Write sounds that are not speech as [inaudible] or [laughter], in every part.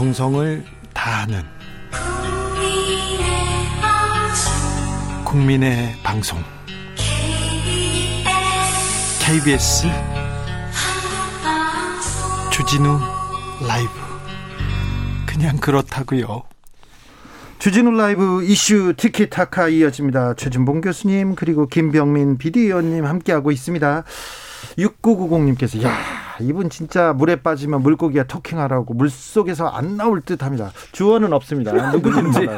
정성을 다하는 국민의 방송 KBS 주진우 라이브 그냥 그렇다고요. 주진우 라이브 이슈 티키타카 이어집니다. 최준봉 교수님 그리고 김병민 비디오님 함께하고 있습니다. 6990님께서 야 이분 진짜 물에 빠지면 물고기가 토킹하라고 물 속에서 안 나올 듯합니다. 주어는 없습니다. [laughs] 누구인지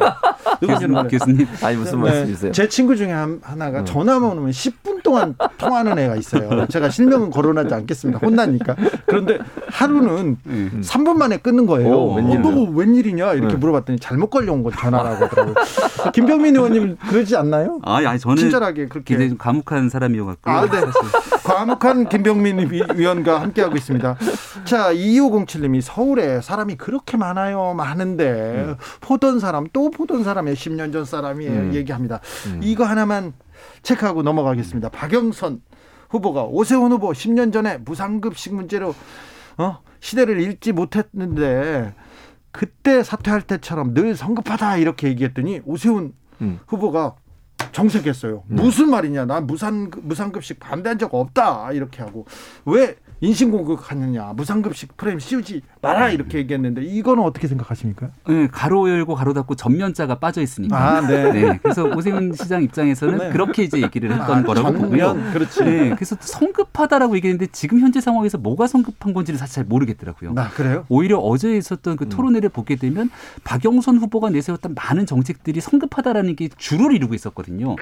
누구인지 교수님 아니 무슨 네, 말씀이세요? 제 친구 중에 하나가 음. 전화만 오면 10분 동안 통하는 애가 있어요. 제가 실명은 거론하지 않겠습니다. 혼나니까. 그런데 하루는 음. 3분 만에 끊는 거예요. 오, 웬일? 어, 너 웬일이냐 이렇게 음. 물어봤더니 잘못 걸려온 거 전화라고 하더라고요. 김병민 의원님 그러지 않나요? 아, 아니 저는 친절하게 그렇게 굉장히 과묵한 사람이어갖고. 아, 네. 과묵한 김병민 위원과 함께하고 있습니다. 자, 2507님이 서울에 사람이 그렇게 많아요. 많은데 음. 보던 사람 또 보던 사람의 10년 전 사람이 음. 얘기합니다. 음. 이거 하나만 체크하고 넘어가겠습니다. 박영선 후보가 오세훈 후보 10년 전에 무상급식 문제로 어? 시대를 읽지 못했는데 그때 사퇴할 때처럼 늘 성급하다 이렇게 얘기했더니 오세훈 음. 후보가 정색했어요. 네. 무슨 말이냐? 난 무상 무상급식 반대한 적 없다 이렇게 하고 왜 인신공격하느냐 무상급식 프레임 씌우지 마라 이렇게 얘기했는데 이거는 어떻게 생각하십니까? 네, 가로 열고 가로 닫고 전면자가 빠져 있으니까. 아, 네. 네. 그래서 오세훈 시장 입장에서는 네. 그렇게 이제 얘기를 했던 아, 거라고 보고요. 그렇지. 네, 그래서 성급하다라고 얘기했는데 지금 현재 상황에서 뭐가 성급한 건지를 사실 잘 모르겠더라고요. 아, 그래요? 오히려 어제 있었던 그 음. 토론회를 음. 보게 되면 박영선 후보가 내세웠던 많은 정책들이 성급하다라는 게 주를 이루고 있었거든요.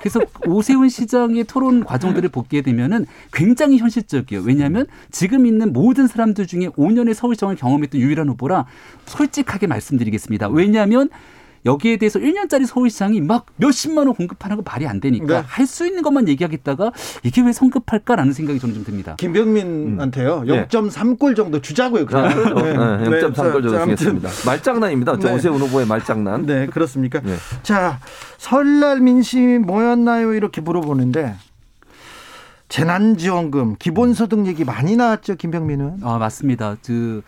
그래서 오세훈 시장의 토론 과정들을 보게 되면은 굉장히 현실적이에요. 왜냐하면 지금 있는 모든 사람들 중에 5년의 서울시장을 경험했던 유일한 후보라 솔직하게 말씀드리겠습니다. 왜냐하면 여기에 대해서 1년짜리 서울시장이 막 몇십만 원 공급하는 거 말이 안 되니까 네. 할수 있는 것만 얘기하겠다가 이게 왜 성급할까라는 생각이 저는 좀 듭니다. 김병민한테요. 음. 0.3골 정도 주자고요. 그럼. 네. 네. 0.3골 정도 주겠습니다. 말장난입니다. 네. 오세훈 후보의 말장난. 네, 그렇습니까? 네. 자, 설날 민심 뭐였나요? 이렇게 물어보는데 재난지원금, 기본소득 얘기 많이 나왔죠, 김병민은? 아, 맞습니다. 그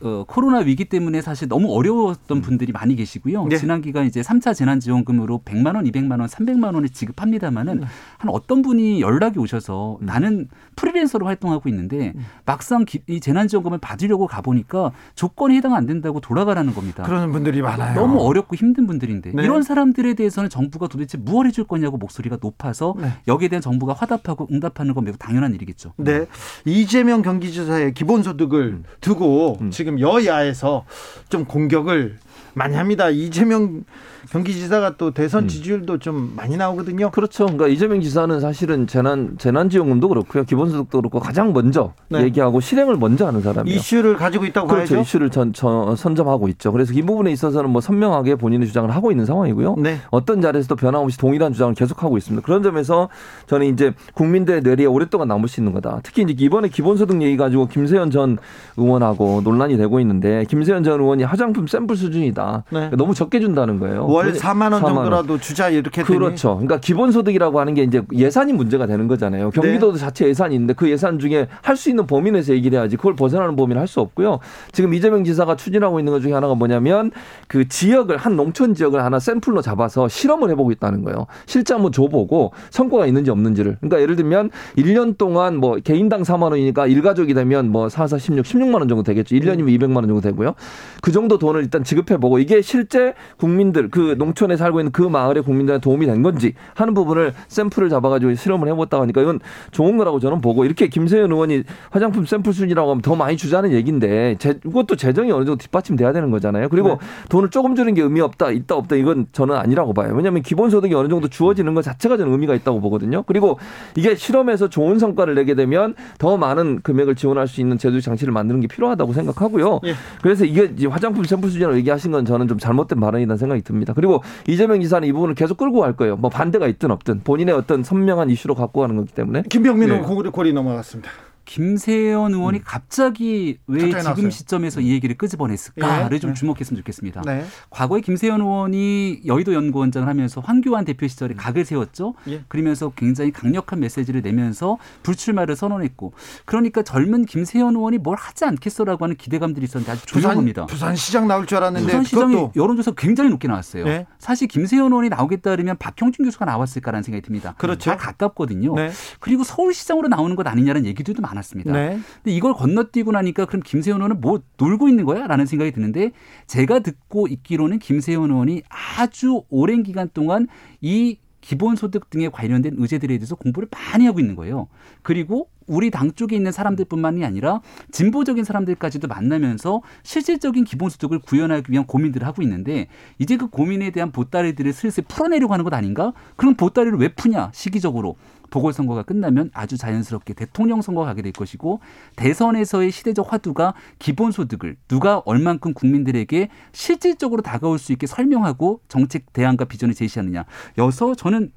어, 코로나 위기 때문에 사실 너무 어려웠던 음. 분들이 많이 계시고요. 네. 지난 기간 이제 3차 재난 지원금으로 100만 원, 200만 원, 300만 원을 지급합니다마는 네. 한 어떤 분이 연락이 오셔서 음. 나는 프리랜서로 활동하고 있는데 음. 막상 이 재난 지원금을 받으려고 가 보니까 조건이 해당 안 된다고 돌아가라는 겁니다. 그러는 분들이 많아요. 너무 어렵고 힘든 분들인데 네. 이런 사람들에 대해서는 정부가 도대체 무엇 해줄 거냐고 목소리가 높아서 네. 여기에 대한 정부가 화답하고 응답하는 건 매우 당연한 일이겠죠. 네. 이재명 경기지사의 기본소득을 음. 두고 음. 지금 지금 여야에서 좀 공격을 많이 합니다. 이재명 경기지사가 또 대선 음. 지지율도 좀 많이 나오거든요. 그렇죠. 그러니까 이재명 지사는 사실은 재난 재난지원금도 그렇고요, 기본소득도 그렇고 가장 먼저 네. 얘기하고 실행을 먼저 하는 사람이에요. 이슈를 가지고 있다고 그렇죠. 봐야죠. 이슈를 전, 전, 선점하고 있죠. 그래서 이 부분에 있어서는 뭐 선명하게 본인의 주장을 하고 있는 상황이고요. 네. 어떤 자리에서도 변함없이 동일한 주장을 계속하고 있습니다. 그런 점에서 저는 이제 국민들의 뇌리에 오랫동안 남을 수 있는 거다. 특히 이제 이번에 기본소득 얘기 가지고 김세현 전 의원하고 논란이 되고 있는데 김세현 전 의원이 화장품 샘플 수준이다. 네. 너무 적게 준다는 거예요. 월 4만 원 4만 정도라도 원. 주자 이렇게 그렇죠. 그러니까 기본소득이라고 하는 게 이제 예산이 문제가 되는 거잖아요. 경기도도 네. 자체 예산이 있는데 그 예산 중에 할 수 있는 범위 내에서 얘기를 해야지 그걸 벗어나는 범위는 할 수 없고요. 지금 이재명 지사가 추진하고 있는 것 중에 하나가 뭐냐면 그 지역을 한 농촌 지역을 하나 샘플로 잡아서 실험을 해보고 있다는 거예요. 실제 한번 줘보고 성과가 있는지 없는지를. 그러니까 예를 들면 1년 동안 뭐 개인당 4만 원이니까 일가족이 되면 뭐 4, 4, 16, 16만 원 정도 되겠죠. 1년이면 200만 원 정도 되고요. 그 정도 돈을 일단 지급해보고 이게 실제 국민들 그 농촌에 살고 있는 그 마을의 국민들한테 도움이 된 건지 하는 부분을 샘플을 잡아가지고 실험을 해봤다고 하니까 이건 좋은 거라고 저는 보고 이렇게 김세현 의원이 화장품 샘플 순이라고 하면 더 많이 주자는 얘기인데 제, 이것도 재정이 어느 정도 뒷받침돼야 되는 거잖아요. 그리고 네. 돈을 조금 주는 게 의미 없다, 있다 없다 이건 저는 아니라고 봐요. 왜냐하면 기본소득이 어느 정도 주어지는 것 자체가 저는 의미가 있다고 보거든요. 그리고 이게 실험에서 좋은 성과를 내게 되면 더 많은 금액을 지원할 수 있는 제도 장치를 만드는 게 필요하다고 생각하고요. 예. 그래서 이게 화장품 샘플 수준이라고 얘기하신 건 저는 좀 잘못된 발언이라는 생각이 듭니다. 그리고 이재명 기사는 이 부분을 계속 끌고 갈 거예요. 뭐 반대가 있든 없든 본인의 어떤 선명한 이슈로 갖고 가는 거기 때문에. 김병민은 네. 고리 넘어갔습니다. 김세연 의원이 음. 갑자기 왜 지금 나왔어요. 시점에서 이 얘기를 끄집어냈을까를 예. 좀 네. 주목했으면 좋겠습니다. 네. 과거에 김세연 의원이 여의도 연구원장을 하면서 황교안 대표 시절에 각을 세웠죠. 예. 그러면서 굉장히 강력한 메시지를 내면서 불출마를 선언했고 그러니까 젊은 김세연 의원이 뭘 하지 않겠어라고 하는 기대감들이 있었는데 아주 조용합니다. 부산 시장 나올 줄 알았는데 부산시장이 그것도 여론조사 굉장히 높게 나왔어요. 네. 사실 김세연 의원이 나오겠다 그러면 박형준 교수가 나왔을까라는 생각이 듭니다. 그렇죠. 다 가깝거든요. 네. 그리고 서울시장으로 나오는 것 아니냐는 얘기들도 많 았습니다. 네. 근데 이걸 건너뛰고 나니까 그럼 김세현 의원은 뭐 놀고 있는 거야? 라는 생각이 드는데 제가 듣고 있기로는 김세현 의원이 아주 오랜 기간 동안 이 기본소득 등에 관련된 의제들에 대해서 공부를 많이 하고 있는 거예요. 그리고 우리 당 쪽에 있는 사람들뿐만이 아니라 진보적인 사람들까지도 만나면서 실질적인 기본소득을 구현하기 위한 고민들을 하고 있는데 이제 그 고민에 대한 보따리들을 슬슬 풀어내려고 하는 것 아닌가? 그럼 보따리를 왜 푸냐? 시기적으로. 보궐선거가 끝나면 아주 자연스럽게 대통령 선거가 가게 될 것이고 대선에서의 시대적 화두가 기본소득을 누가 얼만큼 국민들에게 실질적으로 다가올 수 있게 설명하고 정책 대안과 비전을 제시하느냐. 여서 저는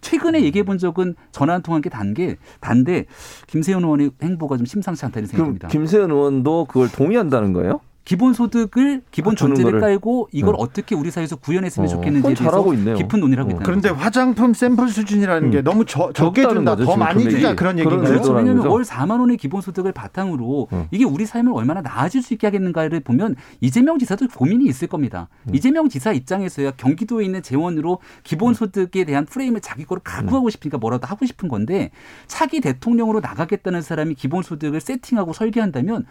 최근에 얘기해 본 적은 전화 한 통한 게 단게 단데 김세현 의원의 행보가 좀 심상치 않다는 생각입니다. 김세현 의원도 그걸 동의한다는 거예요? 기본소득을 기본 전제를? 깔고 이걸 네. 어떻게 우리 사회에서 구현했으면 어, 좋겠는지에 그건 잘하고 있네요. 대해서 깊은 논의를 하고 어. 있다는 그런데. 화장품 샘플 수준이라는 게 음. 너무 저, 적게 준다. 거죠, 더 많이 금액이. 주자 그런 얘기인가요? 그렇죠. 왜냐하면 거죠? 월 4만 원의 기본소득을 바탕으로 어. 이게 우리 삶을 얼마나 나아질 수 있게 하겠는가를 보면 이재명 지사도 고민이 있을 겁니다. 음. 이재명 지사 입장에서야 경기도에 있는 재원으로 기본소득에 대한 프레임을 자기 거로 가구하고 싶으니까 뭐라도 하고 싶은 건데 차기 대통령으로 나가겠다는 사람이 기본소득을 세팅하고 설계한다면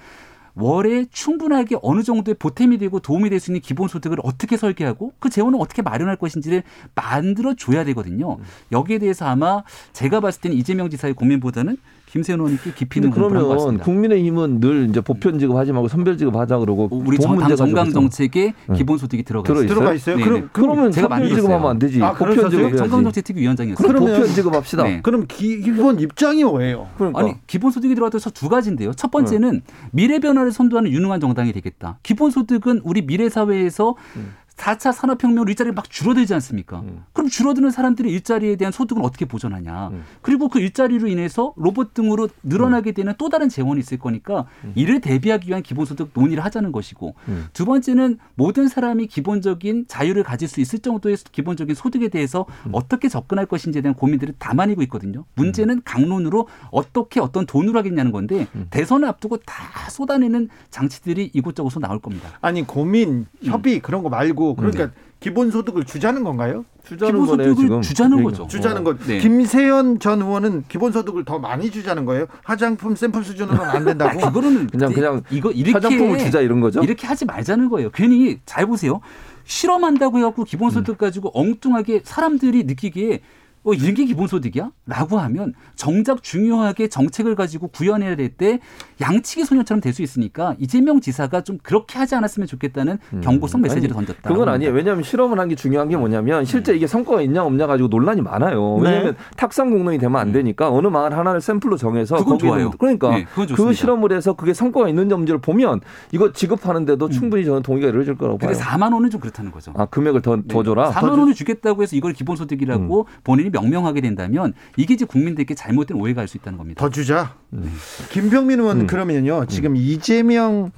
월에 충분하게 어느 정도의 보탬이 되고 도움이 될 수 있는 기본 소득을 어떻게 설계하고 그 재원을 어떻게 마련할 것인지를 만들어 줘야 되거든요. 여기에 대해서 아마 제가 봤을 때는 이재명 지사의 고민보다는 김세현 의원이 꽤 깊이 근데 있는 공부를 한것 그러면 같습니다. 국민의힘은 늘 이제 보편 지급하지 말고 선별 지급하자 그러고 우리 돈 정, 당 문제 정강 정책에 네. 기본소득이 들어가 들어 있어요. 들어가 있어요? 네, 그럼 네. 그러면 제가 선별. 지급하면 안 되지. 아, 보편 그러셨어요? 지급해야지. 정강 정책TV 위원장이었어요. 그럼 그러면- 보편 지급합시다. 네. 그럼 기, 기본 입장이 뭐예요? 그러니까 아니 기본소득이 들어가서 두 가지인데요. 첫 번째는 미래 변화를 선도하는 유능한 정당이 되겠다. 기본소득은 우리 미래 사회에서 음. 4차 산업혁명으로 일자리가 막 줄어들지 않습니까? 음. 그럼 줄어드는 사람들의 일자리에 대한 소득은 어떻게 보전하냐. 음. 그리고 그 일자리로 인해서 로봇 등으로 늘어나게 되는 또 다른 재원이 있을 거니까 이를 대비하기 위한 기본소득 논의를 하자는 것이고 음. 두 번째는 모든 사람이 기본적인 자유를 가질 수 있을 정도의 기본적인 소득에 대해서 음. 어떻게 접근할 것인지에 대한 고민들을 담아내고 있거든요. 문제는 강론으로 어떻게 어떤 돈으로 하겠냐는 건데 음. 대선을 앞두고 다 쏟아내는 장치들이 이곳저곳으로 나올 겁니다. 아니 고민, 협의 그런 거 말고 그러니까 기본소득을 주자는 건가요? 주자는 거네요 기본소득을 지금. 주자는 얘기가. 거죠. 주자는 어. 것. 네. 김세현 전 의원은 기본소득을 더 많이 주자는 거예요. 화장품 샘플 수준으로는 안 된다고. 그거는 그냥 그냥 이거 이렇게 화장품을 주자 이런 거죠? 이렇게 하지 말자는 거예요. 괜히 잘 보세요. 실험한다고 해갖고 기본소득 가지고 엉뚱하게 사람들이 느끼기에 어, 이런 게 기본소득이야? 라고 하면 정작 중요하게 정책을 가지고 구현해야 될 때 양치기 소녀처럼 될 수 있으니까 이재명 지사가 좀 그렇게 하지 않았으면 좋겠다는 경고성 메시지를 아니, 던졌다. 그건 아니에요. 왜냐하면 실험을 한 게 중요한 게 뭐냐면 실제 이게 성과가 있냐 없냐 가지고 논란이 많아요. 네. 왜냐하면 탁상 공론이 되면 안 되니까 어느 마을 하나를 샘플로 정해서 그건 좋아요. 그러니까 네, 그건 그. 실험을 해서 그게 성과가 있는지 없는지를 보면 이거 지급하는데도 충분히 저는 동의가 이루어질 거라고 봐요. 근데 4만 원은 좀 그렇다는 거죠. 아 금액을 더, 더 줘라. 4만 원을 주겠다고 해서 이걸 기본소득이라고 본인이 명명하게 된다면 이게 이제 국민들께 잘못된 오해가 갈 수 있다는 겁니다. 더 주자. 음. 김병민 의원 그러면요. 지금 이재명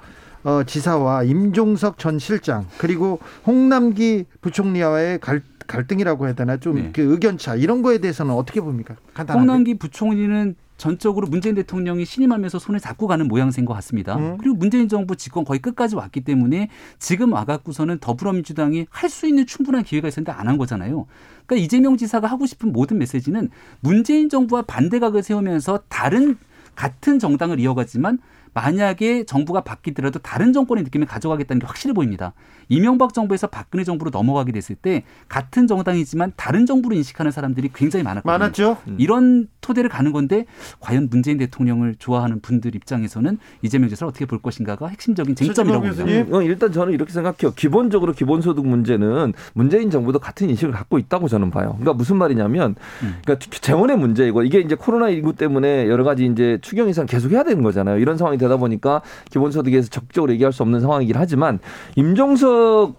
어, 지사와 임종석 전 실장 그리고 홍남기 부총리와의 갈, 갈등이라고 해야 되나 좀 네. 그 의견차 이런 거에 대해서는 어떻게 봅니까? 간단하게. 홍남기 부총리는 전적으로 문재인 대통령이 신임하면서 손을 잡고 가는 모양새인 것 같습니다. 음. 그리고 문재인 정부 집권 거의 끝까지 왔기 때문에 지금 와갖고서는 더불어민주당이 할 수 있는 충분한 기회가 있었는데 안 한 거잖아요. 그러니까 이재명 지사가 하고 싶은 모든 메시지는 문재인 정부와 반대각을 세우면서 다른 같은 정당을 이어가지만 만약에 정부가 바뀌더라도 다른 정권의 느낌을 가져가겠다는 게 확실해 보입니다. 이명박 정부에서 박근혜 정부로 넘어가게 됐을 때 같은 정당이지만 다른 정부로 인식하는 사람들이 굉장히 많았거든요. 많았죠. 이런 토대를 가는 건데 과연 문재인 대통령을 좋아하는 분들 입장에서는 이재명 지사를 어떻게 볼 것인가가 핵심적인 쟁점이라고 봅니다. 어, 일단 저는 이렇게 생각해요. 기본적으로 기본소득 문제는 문재인 정부도 같은 인식을 갖고 있다고 저는 봐요. 그러니까 무슨 말이냐면, 음. 그러니까 재원의 문제이고 이게 이제 코로나 19 때문에 여러 가지 이제 추경 예산 계속 해야 되는 거잖아요. 이런 상황이 되다 보니까 기본소득에서 적극적으로 얘기할 수 없는 상황이긴 하지만 임종석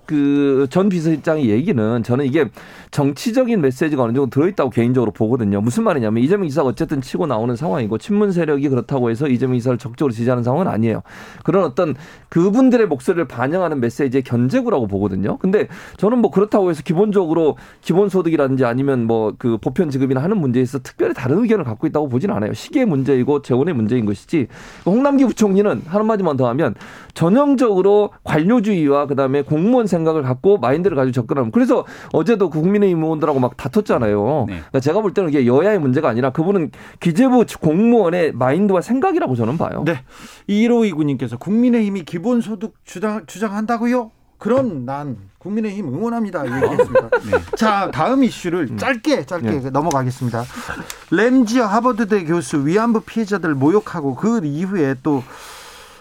그 전 비서실장의 얘기는 저는 이게 정치적인 메시지가 어느 정도 들어있다고 개인적으로 보거든요. 무슨 말이냐면 이재명 지사가 어쨌든 치고 나오는 상황이고 친문 세력이 그렇다고 해서 이재명 지사를 적극적으로 지지하는 상황은 아니에요. 그런 어떤 그분들의 목소리를 반영하는 메시지의 견제구라고 보거든요. 근데 저는 뭐 그렇다고 해서 기본적으로 기본소득이라든지 아니면 뭐 그 보편 지급이나 하는 문제에 있어 특별히 다른 의견을 갖고 있다고 보진 않아요. 시기의 문제이고 재원의 문제인 것이지. 홍남기 부총리는 한마디만 더 하면 전형적으로 관료주의와 그다음에 공무원 생각을 갖고 마인드를 가지고 접근하는. 그래서 어제도 국민의힘 의원들하고 막 다퉜잖아요. 네. 그러니까 제가 볼 때는 이게 여야의 문제가 아니라 그분은 기재부 공무원의 마인드와 생각이라고 저는 봐요. 네. 1529님께서 국민의힘이 기본소득 주장, 주장한다고요? 그런 난 국민의힘 응원합니다. 얘기했습니다. 네. 자, 다음 이슈를 음. 짧게 짧게 네. 넘어가겠습니다. 램지어 하버드대 교수 위안부 피해자들 모욕하고 그 이후에 또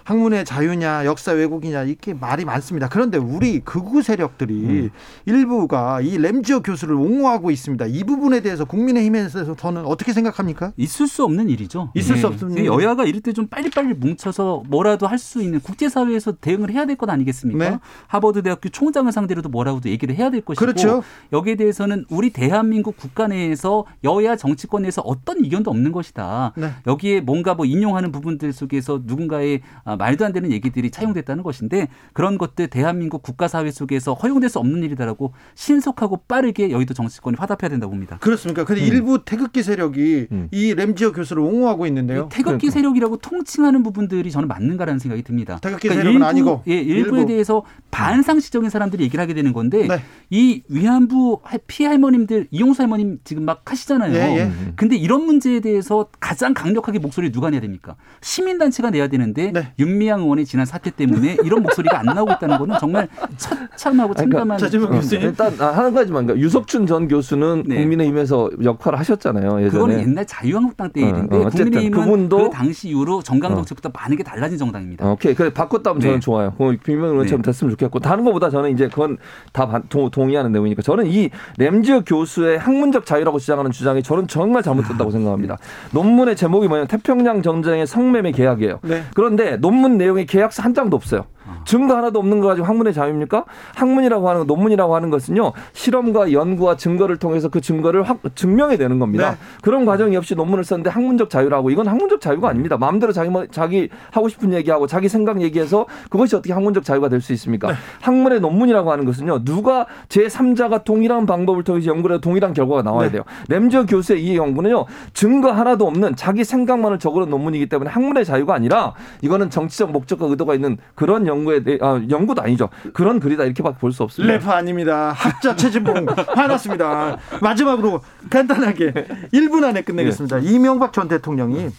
학문의 자유냐 역사 왜곡이냐 이렇게 말이 많습니다. 그런데 우리 극우 세력들이 음. 일부가 이 램지어 교수를 옹호하고 있습니다. 이 부분에 대해서 국민의힘에서 저는 어떻게 생각합니까? 있을 수 없는 일이죠. 있을 네. 수 없는 여야가 이럴 때 좀 빨리빨리 뭉쳐서 뭐라도 할 수 있는 국제사회에서 대응을 해야 될 것 아니겠습니까? 네. 하버드 대학교 총장을 상대로도 뭐라고도 얘기를 해야 될 것이고 그렇죠. 여기에 대해서는 우리 대한민국 국가 내에서 여야 정치권에서 어떤 이견도 없는 것이다. 네. 여기에 뭔가 뭐 인용하는 부분들 속에서 누군가의 아, 말도 안 되는 얘기들이 차용됐다는 것인데 그런 것들 대한민국 국가 사회 속에서 허용될 수 없는 일이다라고 신속하고 빠르게 여의도 정치권이 화답해야 된다고 봅니다. 그렇습니까? 근데 음. 일부 태극기 세력이 음. 이 램지어 교수를 옹호하고 있는데요. 태극기 그러니까. 세력이라고 통칭하는 부분들이 저는 맞는가라는 생각이 듭니다. 태극기 그러니까 세력은 일부, 아니고 예, 일부에 일부. 대해서 반상식적인 사람들이 얘기를 하게 되는 건데 네. 이 위안부 피해 할머님들 이용수 할머님 지금 막 하시잖아요. 예, 예. 근데 이런 문제에 대해서 가장 강력하게 목소리를 누가 내야 됩니까? 시민단체가 내야 되는데 네. 윤미향 의원의 지난 사태 때문에 이런 목소리가 안 나오고 있다는 거는 정말 처참하고 참담한. 그러니까, 일단 아, 한 가지만 그러니까 유석춘 전 교수는 네. 국민의힘에서 역할을 하셨잖아요. 예전에. 그거는 옛날 자유한국당 때 어, 일인데 어, 국민의힘은 그분도 그 당시 이후로 정강 정책부터 어. 많은 게 달라진 정당입니다. 오케이, 그래 바꿨다면 저는 네. 좋아요. 김명일 의원처럼 네. 됐으면 좋겠고 다른 것보다 저는 이제 그건 다 동 의하는 내용이니까 저는 이 램지어 교수의 학문적 자유라고 주장하는 주장이 저는 정말 잘못됐다고 생각합니다. 논문의 제목이 뭐냐면 태평양 전쟁의 성매매 계약이에요. 네. 그런데 논문 내용에 계약서 한 장도 없어요. 증거 하나도 없는 거 가지고 학문의 자유입니까? 학문이라고 하는 거, 논문이라고 하는 것은요 실험과 연구와 증거를 통해서 그 증거를 확 증명해 내는 겁니다. 네. 그런 과정이 없이 논문을 썼는데 학문적 자유라고 이건 학문적 자유가 아닙니다. 마음대로 자기 뭐 자기 하고 싶은 얘기하고 자기 생각 얘기해서 그것이 어떻게 학문적 자유가 될 수 있습니까? 네. 학문의 논문이라고 하는 것은요 누가 제 3자가 동일한 방법을 통해서 연구를 해도 동일한 결과가 나와야 네. 돼요. 램저 교수의 이 연구는요 증거 하나도 없는 자기 생각만을 적으로 논문이기 때문에 학문의 자유가 아니라 이거는 정 치적 목적과 의도가 있는 그런 연구에 아, 연구도 아니죠. 그런 글이다 이렇게밖에 볼 수 없습니다. 래퍼 아닙니다. 학자 최진봉 [laughs] 화났습니다. 마지막으로 간단하게 1분 안에 끝내겠습니다. 네. 이명박 전 대통령이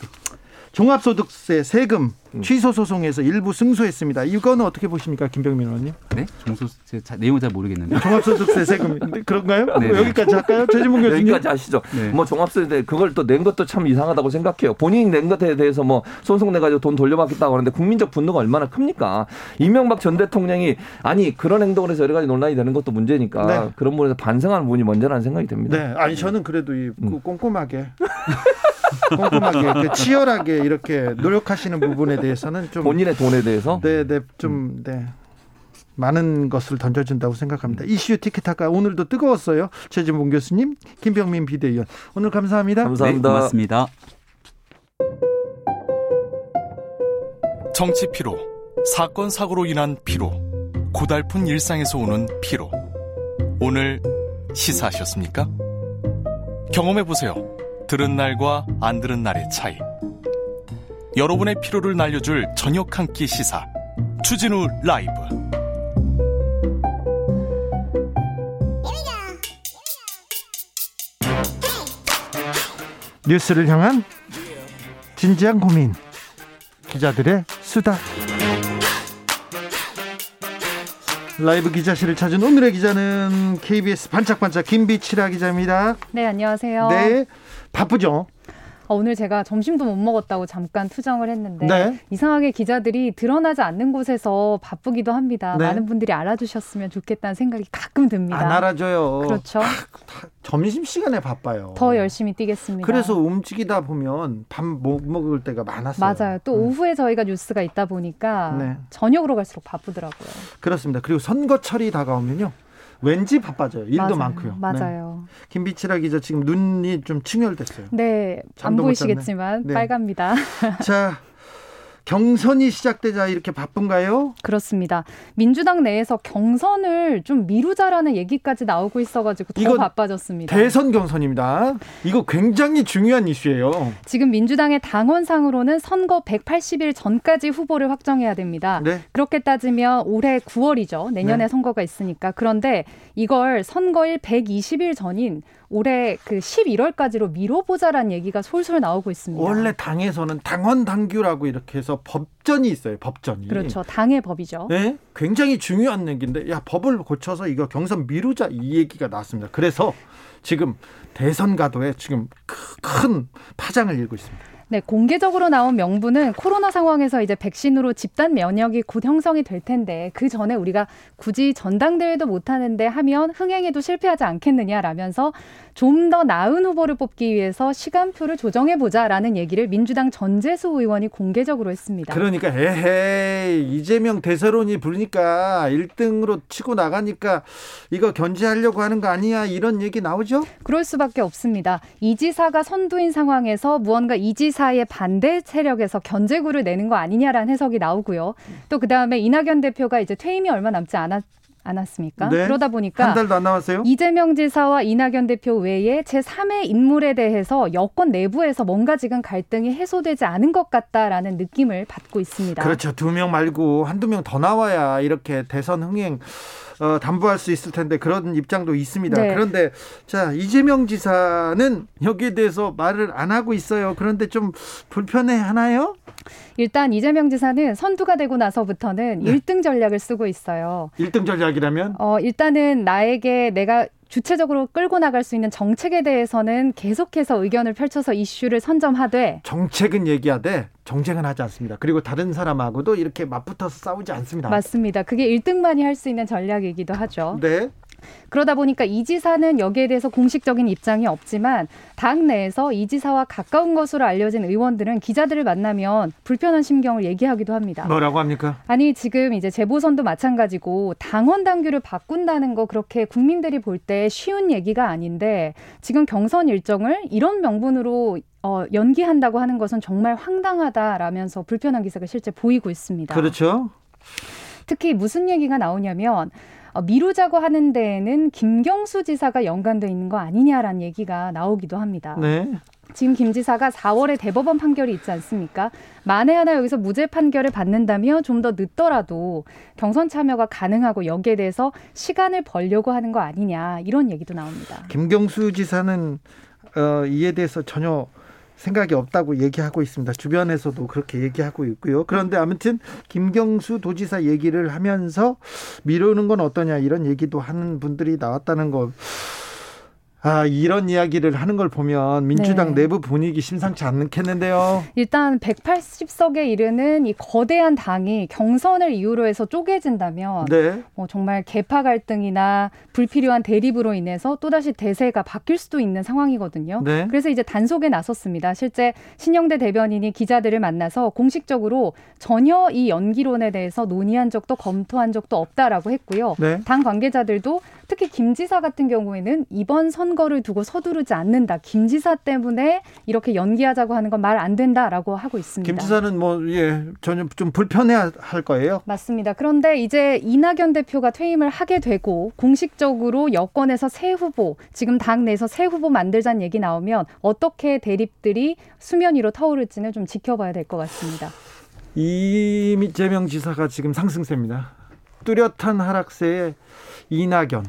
종합소득세 세금 음. 취소 소송에서 일부 승소했습니다. 이거는 어떻게 보십니까, 김병민 의원님? 네, 종소세 내용은 잘 모르겠는데. 종합소득세 세금 [laughs] 그런가요? 네, 네. 여기까지 할까요, 최진봉 교수님? 여기까지 하시죠. 네. 뭐 종합소득세 그걸 또 낸 것도 참 이상하다고 생각해요. 본인이 낸 것에 대해서 뭐 소송 내 가지고 돈 돌려받겠다고 하는데 국민적 분노가 얼마나 큽니까? 이명박 전 대통령이 아니 그런 행동을 해서 여러 가지 논란이 되는 것도 문제니까 네. 그런 부분에서 반성하는 분이 먼저라는 생각이 듭니다. 네, 아니 저는 그래도 이 음. 꼼꼼하게. [laughs] 꼼꼼하게 치열하게 이렇게 노력하시는 부분에 대해서는 좀 본인의 돈에 대해서 네, 네, 좀 네. 많은 것을 던져준다고 생각합니다. 이슈 티켓타카 오늘도 뜨거웠어요. 최진봉 교수님, 김병민 비대위원 오늘 감사합니다. 감사합니다. 네, 고맙습니다. 정치 피로, 사건 사고로 인한 피로, 고달픈 일상에서 오는 피로. 오늘 시사하셨습니까? 경험해 보세요. 들은 날과 안 들은 날의 차이. 여러분의 피로를 날려줄 저녁 한 끼 시사. 추진우 라이브. 뉴스를 향한 진지한 고민. 기자들의 수다. 라이브 기자실을 찾은 오늘의 기자는 KBS 반짝반짝 김비치라 기자입니다. 네, 안녕하세요. 네. 바쁘죠? 아, 오늘 제가 점심도 못 먹었다고 잠깐 투정을 했는데 네. 이상하게 기자들이 드러나지 않는 곳에서 바쁘기도 합니다. 네. 많은 분들이 알아주셨으면 좋겠다는 생각이 가끔 듭니다. 안 알아줘요. 그렇죠. 점심 시간에 바빠요. 더 열심히 뛰겠습니다. 그래서 움직이다 보면 밥 못 먹을 때가 많았어요. 맞아요. 또 음. 오후에 저희가 뉴스가 있다 보니까 네. 저녁으로 갈수록 바쁘더라고요. 그렇습니다. 그리고 선거철이 다가오면요. 왠지 바빠져요. 일도 맞아요. 많고요. 네. 맞아요. 김비치라 기자 지금 눈이 좀 충혈됐어요. 네, 안 보이시겠지만. 네. 빨갑니다. 자, 경선이 시작되자 이렇게 바쁜가요? 그렇습니다. 민주당 내에서 경선을 좀 미루자라는 얘기까지 나오고 있어가지고 더 바빠졌습니다. 대선 경선입니다. 이거 굉장히 중요한 이슈예요. 지금 민주당의 당원상으로는 선거 180일 전까지 후보를 확정해야 됩니다. 네. 그렇게 따지면 올해 9월이죠. 내년에 네. 선거가 있으니까. 그런데 이걸 선거일 120일 전인 올해 그 11월까지로 미뤄보자라는 얘기가 솔솔 나오고 있습니다. 원래 당에서는 당원 당규라고 이렇게 해서 법전이 있어요. 법전이. 그렇죠. 당의 법이죠. 네, 굉장히 중요한 얘기인데 야 법을 고쳐서 이거 경선 미루자 이 얘기가 나왔습니다. 그래서 지금 대선 가도에 지금 크- 큰 파장을 일고 있습니다. 네, 공개적으로 나온 명분은 코로나 상황에서 이제 백신으로 집단 면역이 곧 형성이 될 텐데 그 전에 우리가 굳이 전당대회도 못 하는데 하면 흥행에도 실패하지 않겠느냐라면서 좀 더 나은 후보를 뽑기 위해서 시간표를 조정해 보자라는 얘기를 민주당 전재수 의원이 공개적으로 했습니다. 그러니까 에헤이 이재명 대세론이 부르니까 1등으로 치고 나가니까 이거 견제하려고 하는 거 아니야 이런 얘기 나오죠? 그럴 수밖에 없습니다. 이 지사가 선두인 상황에서 무언가 이 지사의 반대 세력에서 견제구를 내는 거 아니냐라는 해석이 나오고요. 또 그 다음에 이낙연 대표가 이제 퇴임이 얼마 남지 않았, 않았습니까? 네. 그러다 보니까 한 달도 안 남았어요? 이재명 지사와 이낙연 대표 외에 제 3의 인물에 대해서 여권 내부에서 뭔가 지금 갈등이 해소되지 않은 것 같다라는 느낌을 받고 있습니다. 그렇죠. 두 명 말고 한두 명 더 나와야 이렇게 대선 흥행 어, 담보할 수 있을 텐데 그런 입장도 있습니다. 네. 그런데 자 이재명 지사는 여기에 대해서 말을 안 하고 있어요. 그런데 좀 불편해 하나요? 일단 이재명 지사는 선두가 되고 나서부터는 네. 일 1등 전략을 쓰고 있어요. 1등 전략이라면 어, 일단은 나에게 내가 주체적으로 끌고 나갈 수 있는 정책에 대해서는 계속해서 의견을 펼쳐서 이슈를 선점하되 정책은 얘기하되 정쟁은 하지 않습니다. 그리고 다른 사람하고도 이렇게 맞붙어서 싸우지 않습니다. 맞습니다. 그게 1등만이 할 수 있는 전략이기도 하죠. 네. 그러다 보니까 이 지사는 여기에 대해서 공식적인 입장이 없지만 당 내에서 이 지사와 가까운 것으로 알려진 의원들은 기자들을 만나면 불편한 심경을 얘기하기도 합니다. 뭐라고 합니까? 아니 지금 이제 재보선도 마찬가지고 당원 당규를 바꾼다는 거 그렇게 국민들이 볼 때 쉬운 얘기가 아닌데 지금 경선 일정을 이런 명분으로 어, 연기한다고 하는 것은 정말 황당하다라면서 불편한 기사가 실제 보이고 있습니다. 그렇죠. 특히 무슨 얘기가 나오냐면 어, 미루자고 하는 데에는 김경수 지사가 연관돼 있는 거 아니냐라는 얘기가 나오기도 합니다. 네. 지금 김 지사가 4월에 대법원 판결이 있지 않습니까? 만에 하나 여기서 무죄 판결을 받는다면 좀 더 늦더라도 경선 참여가 가능하고 여기에 대해서 시간을 벌려고 하는 거 아니냐 이런 얘기도 나옵니다. 김경수 지사는 어, 이에 대해서 전혀 생각이 없다고 얘기하고 있습니다. 주변에서도 그렇게 얘기하고 있고요. 그런데 아무튼 김경수 도지사 얘기를 하면서 미루는 건 어떠냐 이런 얘기도 하는 분들이 나왔다는 거. 아, 이런 이야기를 하는 걸 보면 민주당 네. 내부 분위기 심상치 않겠는데요. 일단 180석에 이르는 이 거대한 당이 경선을 이유로 해서 쪼개진다면 네. 뭐 정말 개파 갈등이나 불필요한 대립으로 인해서 또다시 대세가 바뀔 수도 있는 상황이거든요. 네. 그래서 이제 단속에 나섰습니다. 실제 신영대 대변인이 기자들을 만나서 공식적으로 전혀 이 연기론에 대해서 논의한 적도 검토한 적도 없다라고 했고요. 네. 당 관계자들도 특히 김 지사 같은 경우에는 이번 선거를 두고 서두르지 않는다. 김 지사 때문에 이렇게 연기하자고 하는 건 말 안 된다라고 하고 있습니다. 김 지사는 뭐 예, 전혀 좀 불편해 할 거예요. 맞습니다. 그런데 이제 이낙연 대표가 퇴임을 하게 되고 공식적으로 여권에서 새 후보, 지금 당 내에서 새 후보 만들자는 얘기 나오면 어떻게 대립들이 수면 위로 타오를지는 좀 지켜봐야 될 것 같습니다. 이재명 지사가 지금 상승세입니다. 뚜렷한 하락세에 이낙연.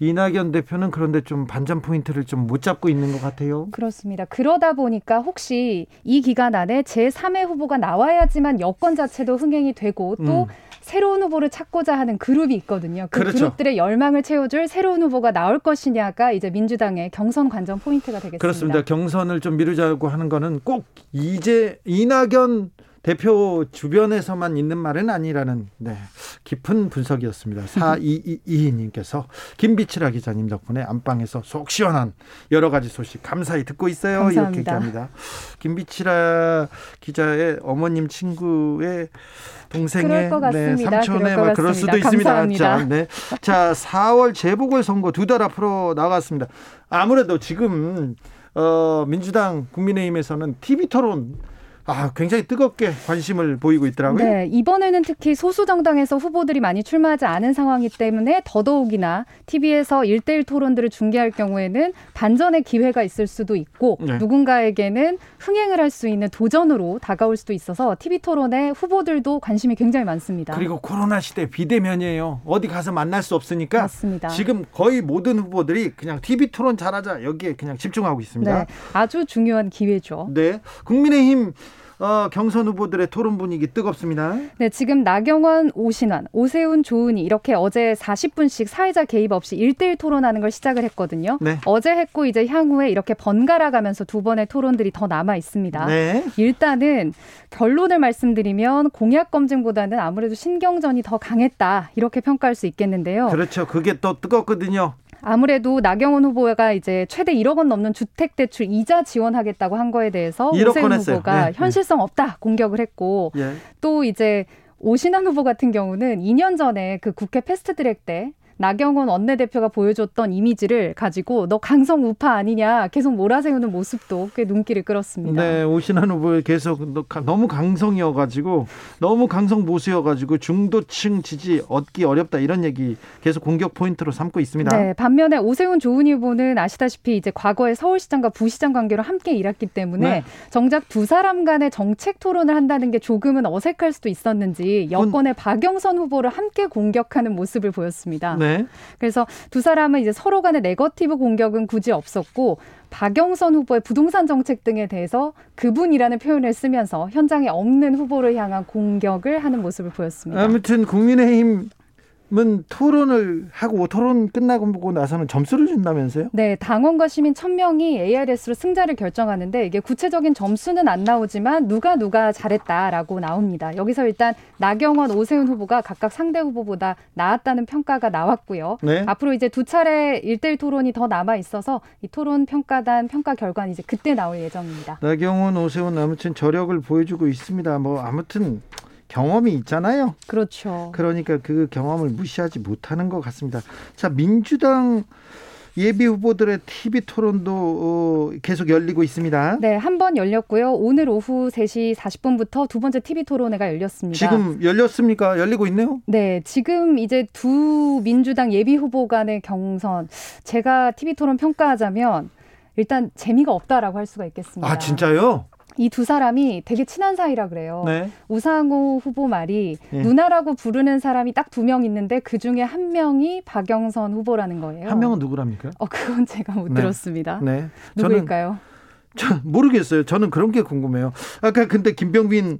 이낙연 대표는 그런데 좀 반전 포인트를 좀 못 잡고 있는 것 같아요. 그렇습니다. 그러다 보니까 혹시 이 기간 안에 제3의 후보가 나와야지만 여권 자체도 흥행이 되고 또 음. 새로운 후보를 찾고자 하는 그룹이 있거든요. 그 그렇죠. 그룹들의 열망을 채워줄 새로운 후보가 나올 것이냐가 이제 민주당의 경선 관전 포인트가 되겠습니다. 그렇습니다. 경선을 좀 미루자고 하는 거는 꼭 이제 이낙연 대표 주변에서만 있는 말은 아니라는 네, 깊은 분석이었습니다. 4222님께서 김비치라 기자님 덕분에 안방에서 속 시원한 여러 가지 소식 감사히 듣고 있어요. 이렇게 감사합니다. 얘기합니다. 김비치라 기자의 어머님 친구의 동생의 네. 삼촌의 그럴 그럴 수도 같습니다. 있습니다. 감사합니다. 자, 네. 자, 4월 재보궐 선거 두 달 앞으로 나갔습니다. 아무래도 지금 어, 민주당 국민의힘에서는 TV 토론 아, 굉장히 뜨겁게 관심을 보이고 있더라고요. 네, 이번에는 특히 소수 정당에서 후보들이 많이 출마하지 않은 상황이기 때문에 더더욱이나 TV에서 일대일 토론들을 중계할 경우에는 반전의 기회가 있을 수도 있고 네. 누군가에게는 흥행을 할 수 있는 도전으로 다가올 수도 있어서 TV 토론에 후보들도 관심이 굉장히 많습니다. 그리고 코로나 시대 비대면이에요. 어디 가서 만날 수 없으니까 맞습니다. 지금 거의 모든 후보들이 그냥 TV 토론 잘하자 여기에 그냥 집중하고 있습니다. 네, 아주 중요한 기회죠. 네. 국민의힘 어, 경선 후보들의 토론 분위기 뜨겁습니다. 네, 지금 나경원, 오신환, 오세훈, 조은희 이렇게 어제 40분씩 사회자 개입 없이 일대일 토론하는 걸 시작을 했거든요. 네. 어제 했고 이제 향후에 이렇게 번갈아 가면서 두 번의 토론들이 더 남아 있습니다. 네. 일단은 결론을 말씀드리면 공약 검증보다는 아무래도 신경전이 더 강했다 이렇게 평가할 수 있겠는데요. 그렇죠. 그게 또 뜨겁거든요. 아무래도 나경원 후보가 이제 최대 1억 원 넘는 주택 대출 이자 지원하겠다고 한 거에 대해서 1억 오세훈. 후보가 네, 네. 현실성 없다 공격을 했고 예. 또 이제 오신환 후보 같은 경우는 2년 전에 그 국회 패스트트랙 때 나경원 원내대표가 보여줬던 이미지를 가지고 너 강성 우파 아니냐 계속 몰아세우는 모습도 꽤 눈길을 끌었습니다. 네, 오신환 후보 계속 너무 강성이어가지고 너무 강성 보수여가지고 중도층 지지 얻기 어렵다 이런 얘기 계속 공격 포인트로 삼고 있습니다. 네, 반면에 오세훈 조은희 후보는 아시다시피 이제 과거에 서울시장과 부시장 관계로 함께 일했기 때문에 네. 정작 두 사람 간의 정책 토론을 한다는 게 조금은 어색할 수도 있었는지 여권의 박영선 후보를 함께 공격하는 모습을 보였습니다. 네. 그래서 두 사람은 이제 서로 간의 네거티브 공격은 굳이 없었고 박영선 후보의 부동산 정책 등에 대해서 그분이라는 표현을 쓰면서 현장에 없는 후보를 향한 공격을 하는 모습을 보였습니다. 아무튼 국민의힘 은 토론을 하고 토론 끝나고 보고 나서는 점수를 준다면서요? 네, 당원과 시민 1000명이 ARS로 승자를 결정하는데 이게 구체적인 점수는 안 나오지만 누가 누가 잘했다라고 나옵니다. 여기서 일단 나경원, 오세훈 후보가 각각 상대 후보보다 나았다는 평가가 나왔고요. 네. 앞으로 이제 두 차례 일대일 토론이 더 남아 있어서 이 토론 평가단 평가 결과는 이제 그때 나올 예정입니다. 나경원, 오세훈 아무튼 저력을 보여주고 있습니다. 뭐 아무튼 경험이 있잖아요. 그렇죠. 그러니까 그 경험을 무시하지 못하는 것 같습니다. 자, 민주당 예비 후보들의 TV 토론도 어, 계속 열리고 있습니다. 네, 한 번 열렸고요. 오늘 오후 3시 40분부터 두 번째 TV 토론회가 열렸습니다. 지금 열렸습니까? 열리고 있네요. 네, 지금 이제 두 민주당 예비 후보 간의 경선 제가 TV 토론 평가하자면 일단 재미가 없다라고 할 수가 있겠습니다. 아, 진짜요? 이 두 사람이 되게 친한 사이라 그래요. 네. 우상호 후보 말이 예. 누나라고 부르는 사람이 딱 두 명 있는데 그 중에 한 명이 박영선 후보라는 거예요. 한 명은 누구랍니까? 어 그건 제가 못 네. 들었습니다. 네. 저는 누구일까요? 저 모르겠어요. 저는 그런 게 궁금해요. 아까 근데 김병빈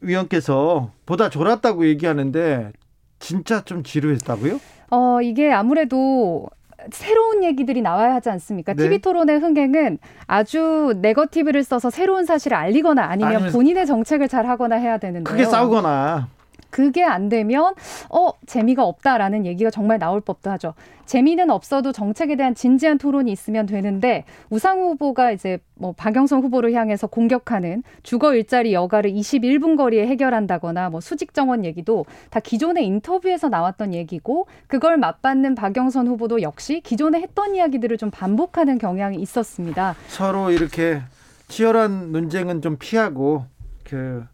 위원께서 보다 졸았다고 얘기하는데 진짜 좀 지루했다고요? 어 이게 아무래도 새로운 얘기들이 나와야 하지 않습니까? 네. TV 토론의 흥행은 아주 네거티브를 써서 새로운 사실을 알리거나 아니면 본인의 정책을 잘 하거나 해야 되는데요. 크게 싸우거나 그게 안 되면 어 재미가 없다라는 얘기가 정말 나올 법도 하죠. 재미는 없어도 정책에 대한 진지한 토론이 있으면 되는데 우상호 후보가 이제 뭐 박영선 후보를 향해서 공격하는 주거 일자리 여가를 21분 거리에 해결한다거나 뭐 수직 정원 얘기도 다 기존의 인터뷰에서 나왔던 얘기고 그걸 맞받는 박영선 후보도 역시 기존에 했던 이야기들을 좀 반복하는 경향이 있었습니다. 서로 이렇게 치열한 논쟁은 좀 피하고 그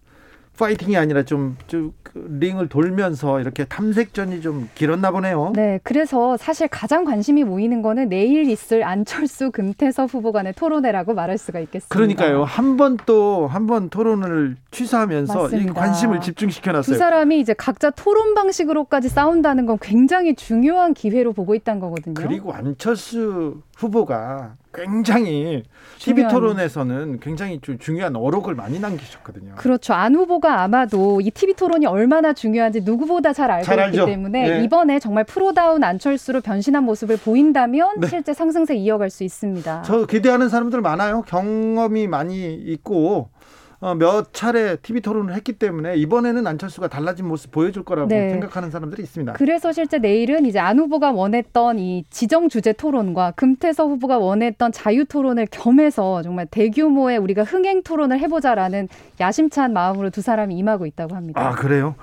파이팅이 아니라 좀, 좀그 링을 돌면서 이렇게 탐색전이 좀 길었나 보네요. 네, 그래서 사실 가장 관심이 모이는 거는 내일 있을 안철수 금태섭 후보 간의 토론회라고 말할 수가 있겠습니다. 그러니까요. 한 번 또 한 번 토론을 취소하면서. 관심을 집중시켜 두 놨어요. 사람이 이제 각자 토론 방식으로까지 싸운다는 건 굉장히 중요한 기회로 보고 있다는 거거든요. 그리고 안철수 후보가 굉장히 TV 토론에서는 굉장히 좀 중요한 어록을 많이 남기셨거든요. 그렇죠. 안 후보가 아마도 이 TV 토론이 얼마나 중요한지 누구보다 잘 알고 잘 있기. 때문에 네. 이번에 정말 프로다운 안철수로 변신한 모습을 보인다면 네. 실제 상승세 이어갈 수 있습니다. 저 기대하는 사람들 많아요. 경험이 많이 있고 어, 몇 차례 TV 토론을 했기 때문에 이번에는 안철수가 달라진 모습 보여줄 거라고 네. 생각하는 사람들이 있습니다. 그래서 실제 내일은 이제 안 후보가 원했던 이 지정 주제 토론과 금태섭 후보가 원했던 자유 토론을 겸해서 정말 대규모의 우리가 흥행 토론을 해보자라는 야심찬 마음으로 두 사람이 임하고 있다고 합니다. 아 그래요?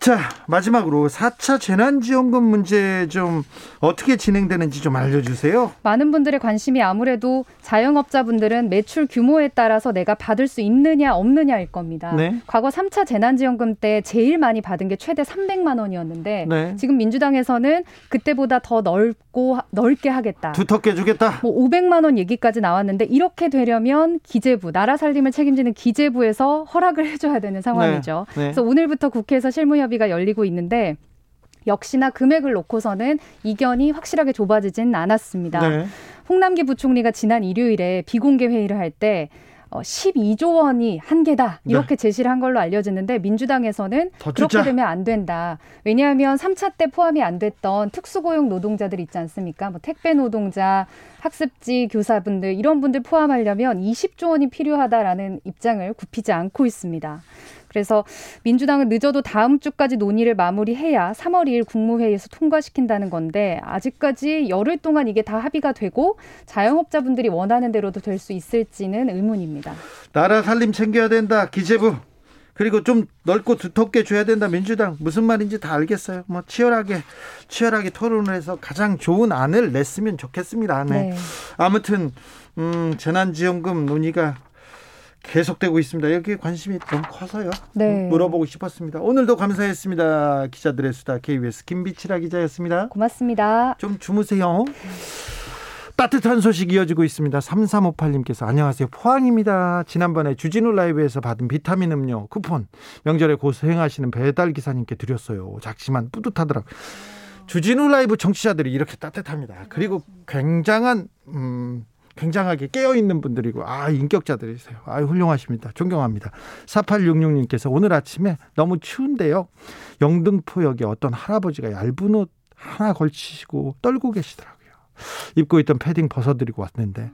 자 마지막으로 4차 재난지원금 문제 좀 어떻게 진행되는지 좀 알려주세요. 많은 분들의 관심이 아무래도 자영업자분들은 매출 규모에 따라서 내가 받을 수 있느냐 없느냐일 겁니다. 네. 과거 3차 재난지원금 때 제일 많이 받은 게 최대 300만 원이었는데 네. 지금 민주당에서는 그때보다 더 넓고 넓게 하겠다. 두텁게 주겠다. 뭐 500만 원 얘기까지 나왔는데 이렇게 되려면 기재부 나라 살림을 책임지는 기재부에서 허락을 해줘야 되는 상황이죠. 네. 그래서 오늘부터 국회에서 실무 협의가 열리고 있는데 역시나 금액을 놓고서는 이견이 확실하게 좁아지진 않았습니다. 네. 홍남기 부총리가 지난 일요일에 비공개 회의를 할때 어, 12조 원이 한계다 이렇게 제시를 한 걸로 알려지는데 민주당에서는 네. 더 그렇게. 되면 안 된다. 왜냐하면 3차 때 포함이 안 됐던 특수고용 노동자들 있지 않습니까? 뭐 택배 노동자, 학습지 교사분들 이런 분들 포함하려면 20조 원이 필요하다라는 입장을 굽히지 않고 있습니다. 그래서 민주당은 늦어도 다음 주까지 논의를 마무리해야 3월 2일 국무회의에서 통과시킨다는 건데 아직까지 열흘 동안 이게 다 합의가 되고 자영업자분들이 원하는 대로도 될 수 있을지는 의문입니다. 나라 살림 챙겨야 된다. 기재부. 그리고 좀 넓고 두텁게 줘야 된다. 민주당 무슨 말인지 다 알겠어요. 뭐 치열하게 치열하게 토론을 해서 가장 좋은 안을 냈으면 좋겠습니다. 네. 네. 아무튼 음, 재난지원금 논의가 계속되고 있습니다. 여기에 관심이 너무 커서요. 네. 물어보고 싶었습니다. 오늘도 감사했습니다. 기자들의 수다 KBS 김비치라 기자였습니다. 고맙습니다. 좀 주무세요. 따뜻한 소식 이어지고 있습니다. 3358님께서 안녕하세요. 포항입니다. 지난번에 주진우 라이브에서 받은 비타민 음료 쿠폰 명절에 고생하시는 배달 기사님께 드렸어요. 작지만 뿌듯하더라고요. 주진우 라이브 청취자들이 이렇게 따뜻합니다. 그리고 굉장한 음 굉장하게 깨어 있는 분들이고 아 인격자들이세요. 아 훌륭하십니다. 존경합니다. 4866님께서 오늘 아침에 너무 추운데요. 영등포역에 어떤 할아버지가 얇은 옷 하나 걸치시고 떨고 계시더라고요. 입고 있던 패딩 벗어드리고 왔는데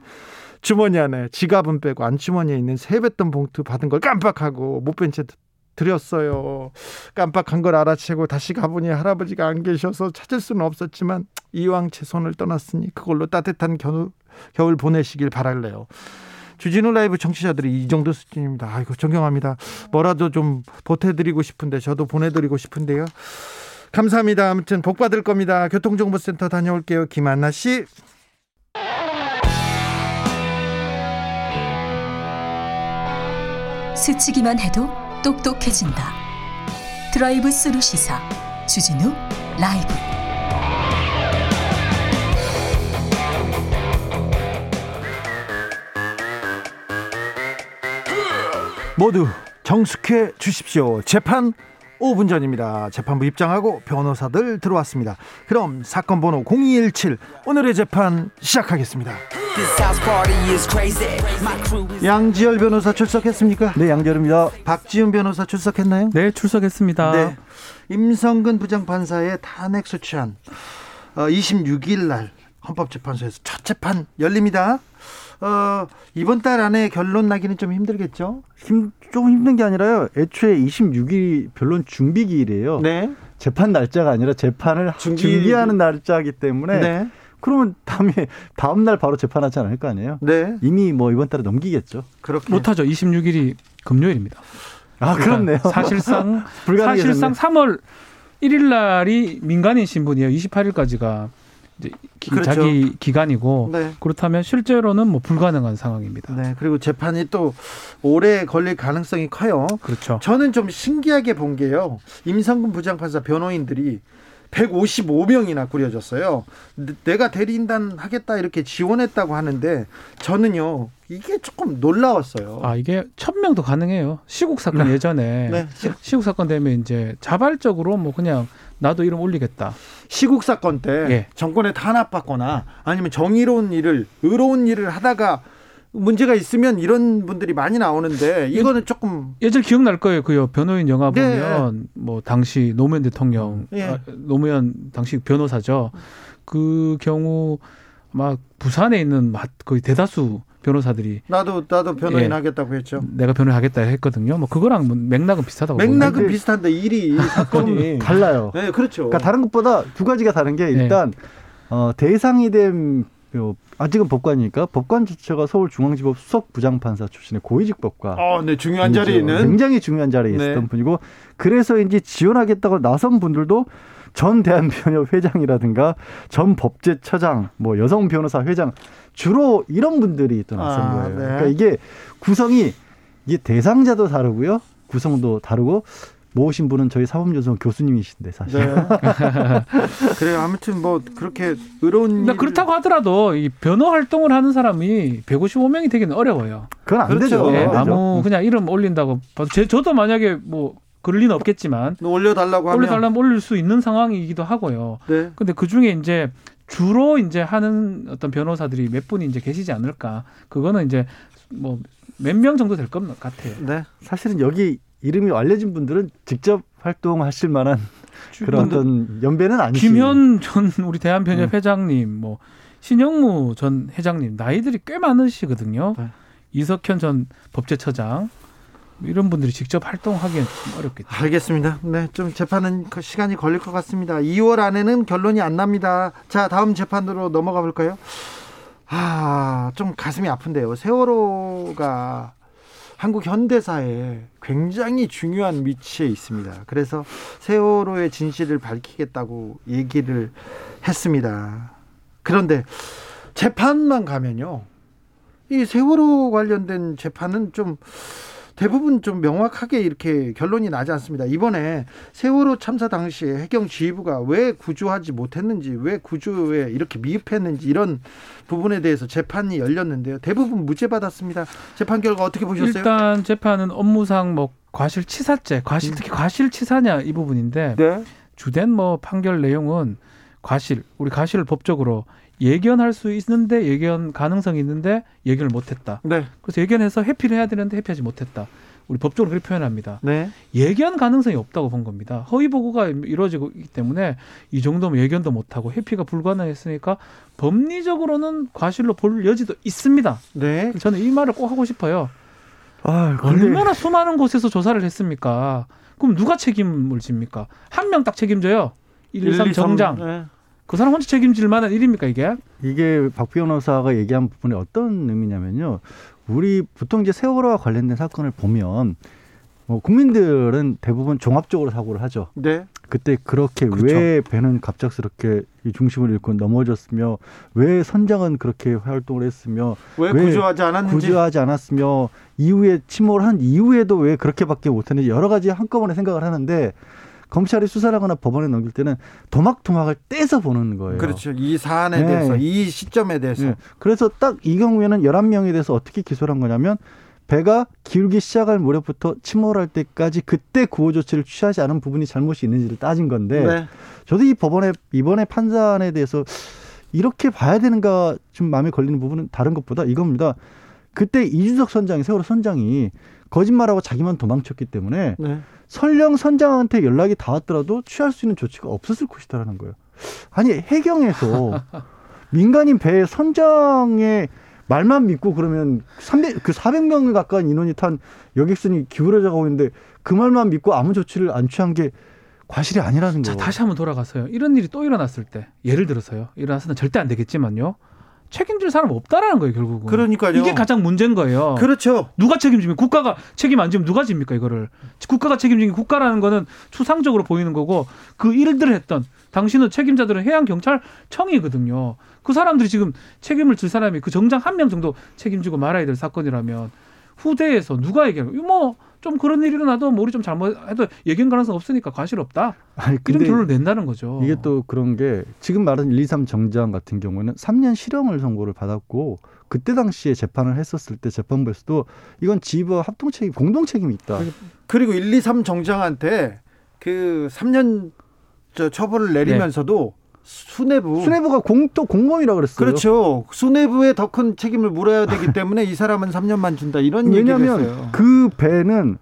주머니 안에 지갑은 빼고 안주머니에 있는 세뱃돈 봉투 받은 걸 깜빡하고 못뺀채 드렸어요. 깜빡한 걸 알아채고 다시 가보니 할아버지가 안 계셔서 찾을 수는 없었지만 이왕 제 손을 떠났으니 그걸로 따뜻한 겨울, 겨울 보내시길 바랄래요. 주진우 라이브 청취자들이 이 정도 수준입니다. 아이고 존경합니다. 뭐라도 좀 보태드리고 싶은데 저도 보내드리고 싶은데요. 감사합니다. 아무튼 복 받을 겁니다. 교통정보센터 다녀올게요. 김한나 씨. 스치기만 해도 똑똑해진다. 드라이브 스루 시사 주진우 라이브. 모두 정숙해 주십시오. 재판 5분 전입니다. 재판부 입장하고 변호사들 들어왔습니다. 그럼 사건 번호 0217 오늘의 재판 시작하겠습니다. 양지열 변호사 출석했습니까? 네, 양지열입니다. 박지훈 변호사 출석했나요? 네, 출석했습니다. 네. 임성근 부장판사의 탄핵 소추안 어, 26일 날 헌법재판소에서 첫 재판 열립니다. 어, 이번 달 안에 결론 나기는 좀 힘들겠죠? 힘, 좀 힘든 게 아니라요. 애초에 26일이 변론 준비 기일이에요. 네. 재판 날짜가 아니라 재판을 준비- 준비 하는 날짜이기 때문에 네. 그러면 다음에 다음 날 바로 재판하지 않을 거 아니에요. 네. 이미 뭐 이번 달에 넘기겠죠. 그렇게 못하죠. 26일이 금요일입니다. 아, 그렇네요. 사실상. [laughs] 사실상 3월 1일 날이 민간인 신분이에요. 28일까지가 이제 기- 그렇죠. 자기 기간이고 네. 그렇다면 실제로는 뭐 불가능한 상황입니다. 네. 그리고 재판이 또 오래 걸릴 가능성이 커요. 그렇죠. 저는 좀 신기하게 본 게요. 임성근 부장판사 변호인들이 155명이나 꾸려졌어요. 내- 내가 대리인단 하겠다 이렇게 지원했다고 하는데 저는요 이게 조금 놀라웠어요. 아 이게 천 명도 가능해요. 시국 사건 예전에 네. 시국 사건 되면 이제 자발적으로 뭐 그냥 나도 이름 올리겠다. 시국 사건 때 예. 정권에 탄압받거나 아니면 정의로운 일을 의로운 일을 하다가 문제가 있으면 이런 분들이 많이 나오는데 이거는 조금 예전 기억날 거예요. 그 변호인 영화 네. 보면 뭐 당시 노무현 대통령 예. 아, 노무현 당시 변호사죠. 그 경우 막 부산에 있는 막 거의 대다수 변호사들이 나도 나도 변호인 예. 하겠다고 했죠. 내가 변호하겠다 했거든요. 뭐 그거랑 뭐 맥락은 비슷하다고 맥락은 보는데 비슷한데 일이 사건이 [laughs] 달라요. 네 그렇죠. 그러니까 다른 것보다 두 가지가 다른 게 일단 어, 대상이 된 요, 아직은 법관이니까 법관 자체가 서울중앙지법 수석 부장판사 출신의 고위직 법관. 어, 네 중요한 자리에 있는 굉장히 중요한 자리에 있었던 네. 분이고 그래서인지 지원하겠다고 나선 분들도 전 대한변협 회장이라든가 전 법제처장, 뭐 여성 변호사 회장 주로 이런 분들이 또 나선 아, 거예요. 네. 그러니까 이게 구성이 이게 대상자도 다르고요, 구성도 다르고 모으신 분은 저희 사법연수원 교수님이신데 사실. 네. [laughs] 그래요. 아무튼 뭐 그렇게 의로운 일을- 그렇다고 하더라도 이 변호 활동을 하는 사람이 155명이 되기는 어려워요. 그건 안 그렇죠. 되죠. 예, 안 되죠. 아무 그냥 이름 올린다고 제, 저도 만약에 뭐 그럴 리는 없겠지만 올려달라고 하면 올려달라면 올릴 수 있는 상황이기도 하고요. 네. 근데 그 중에 이제 주로 이제 하는 어떤 변호사들이 몇 분이 이제 계시지 않을까. 그거는 이제 뭐 몇 명 정도 될 것 같아요. 네. 사실은 여기 이름이 알려진 분들은 직접 활동하실 만한 그런 어떤 연배는 아니시. 김현 전 우리 대한변협 네. 회장님, 뭐 신영무 전 회장님 나이들이 꽤 많으시거든요. 네. 이석현 전 법제처장 뭐 이런 분들이 직접 활동하기엔 좀 어렵겠죠. 알겠습니다. 네, 좀 재판은 그 시간이 걸릴 것 같습니다. 2월 안에는 결론이 안 납니다. 자, 다음 재판으로 넘어가 볼까요? 아, 좀 가슴이 아픈데요. 세월호가 한국 현대사에 굉장히 중요한 위치에 있습니다. 그래서 세월호의 진실을 밝히겠다고 얘기를 했습니다. 그런데 재판만 가면요. 이 세월호 관련된 재판은 좀 대부분 좀 명확하게 이렇게 결론이 나지 않습니다. 이번에 세월호 참사 당시에 해경 지휘부가 왜 구조하지 못했는지, 왜 구조에 이렇게 미흡했는지 이런 부분에 대해서 재판이 열렸는데요. 대부분 무죄 받았습니다. 재판 결과 어떻게 보셨어요? 일단 재판은 업무상 뭐 과실치사죄, 과실 특히 과실치사냐 이 부분인데 네. 주된 뭐 판결 내용은 과실, 우리 과실을 법적으로 예견할 수 있는데 예견 가능성이 있는데 예견을 못했다. 네. 그래서 예견해서 회피를 해야 되는데 회피하지 못했다. 우리 법적으로 그렇게 표현합니다. 네. 예견 가능성이 없다고 본 겁니다. 허위 보고가 이루어지고 있기 때문에 이 정도면 예견도 못하고 회피가 불가능했으니까 법리적으로는 과실로 볼 여지도 있습니다. 네. 저는 이 말을 꼭 하고 싶어요. 아, 근데 얼마나 수많은 곳에서 조사를 했습니까? 그럼 누가 책임을 집니까? 한 명 딱 책임져요. 1, 2, 3 정장. 네. 그 사람 혼자 책임질 만한 일입니까 이게? 이게 박 변호사가 얘기한 부분이 어떤 의미냐면요. 우리 보통 이제 세월호와 관련된 사건을 보면 뭐 국민들은 대부분 종합적으로 사고를 하죠. 네. 그때 그렇게 그렇죠. 왜 배는 갑작스럽게 이 중심을 잃고 넘어졌으며 왜 선장은 그렇게 활동을 했으며 왜, 왜 구조하지 않았는지. 구조하지 않았으며 이후에 침몰을 한 이후에도 왜 그렇게밖에 못했는지 여러 가지 한꺼번에 생각을 하는데 검찰이 수사를 하거나 법원에 넘길 때는 도막도막을 떼서 보는 거예요. 그렇죠. 이 사안에 네. 대해서, 이 시점에 대해서. 예. 그래서 딱 이 경우에는 11명에 대해서 어떻게 기소를 한 거냐면 배가 기울기 시작할 무렵부터 침몰할 때까지 그때 구호 조치를 취하지 않은 부분이 잘못이 있는지를 따진 건데 네. 저도 이 법원의 이번에 판단에 대해서 이렇게 봐야 되는가 좀 마음에 걸리는 부분은 다른 것보다 이겁니다. 그때 이주석 선장이 세월호 선장이 거짓말하고 자기만 도망쳤기 때문에 네. 설령 선장한테 연락이 닿았더라도 취할 수 있는 조치가 없었을 것이다라는 거예요. 아니 해경에서 [laughs] 민간인 배 선장의 말만 믿고 그러면 300, 그 400명 가까운 인원이 탄 여객선이 기울어져 가고 있는데 그 말만 믿고 아무 조치를 안 취한 게 과실이 아니라는 자 거예요. 다시 한번 돌아가서요. 이런 일이 또 일어났을 때 예를 들어서요. 일어나서는 절대 안 되겠지만요. 책임질 사람 없다라는 거예요 결국은. 그러니까요. 이게 가장 문제인 거예요. 그렇죠. 누가 책임지면 국가가 책임 안 지면 누가 집니까 이거를 국가가 책임지는 국가라는 거는 추상적으로 보이는 거고 그 일들을 했던 당신은 책임자들은 해양 경찰청이거든요. 그 사람들이 지금 책임을 질 사람이 그 정장 한 명 정도 책임지고 말아야 될 사건이라면 후대에서 누가 얘기하는 뭐 좀 그런 일이 일어나도 뭐 우리 좀 잘못해도 예견 가능성 없으니까 과실 없다. 아니 이런 결론을 낸다는 거죠. 이게 또 그런 게 지금 말한 1, 2, 3 정장 같은 경우는 3년 실형을 선고를 받았고 그때 당시에 재판을 했었을 때 재판부에서도 이건 지휘부와 합동 책임, 공동 책임이 있다. 그리고 1, 2, 3 정장한테 그 3년 저 처벌을 내리면서도 수뇌부 수뇌부가 공또 공범이라 그랬어요. 그렇죠. 수뇌부에 더 큰 책임을 물어야 되기 때문에 이 사람은 3년만 준다 이런 얘기를 왜냐하면. 그 배는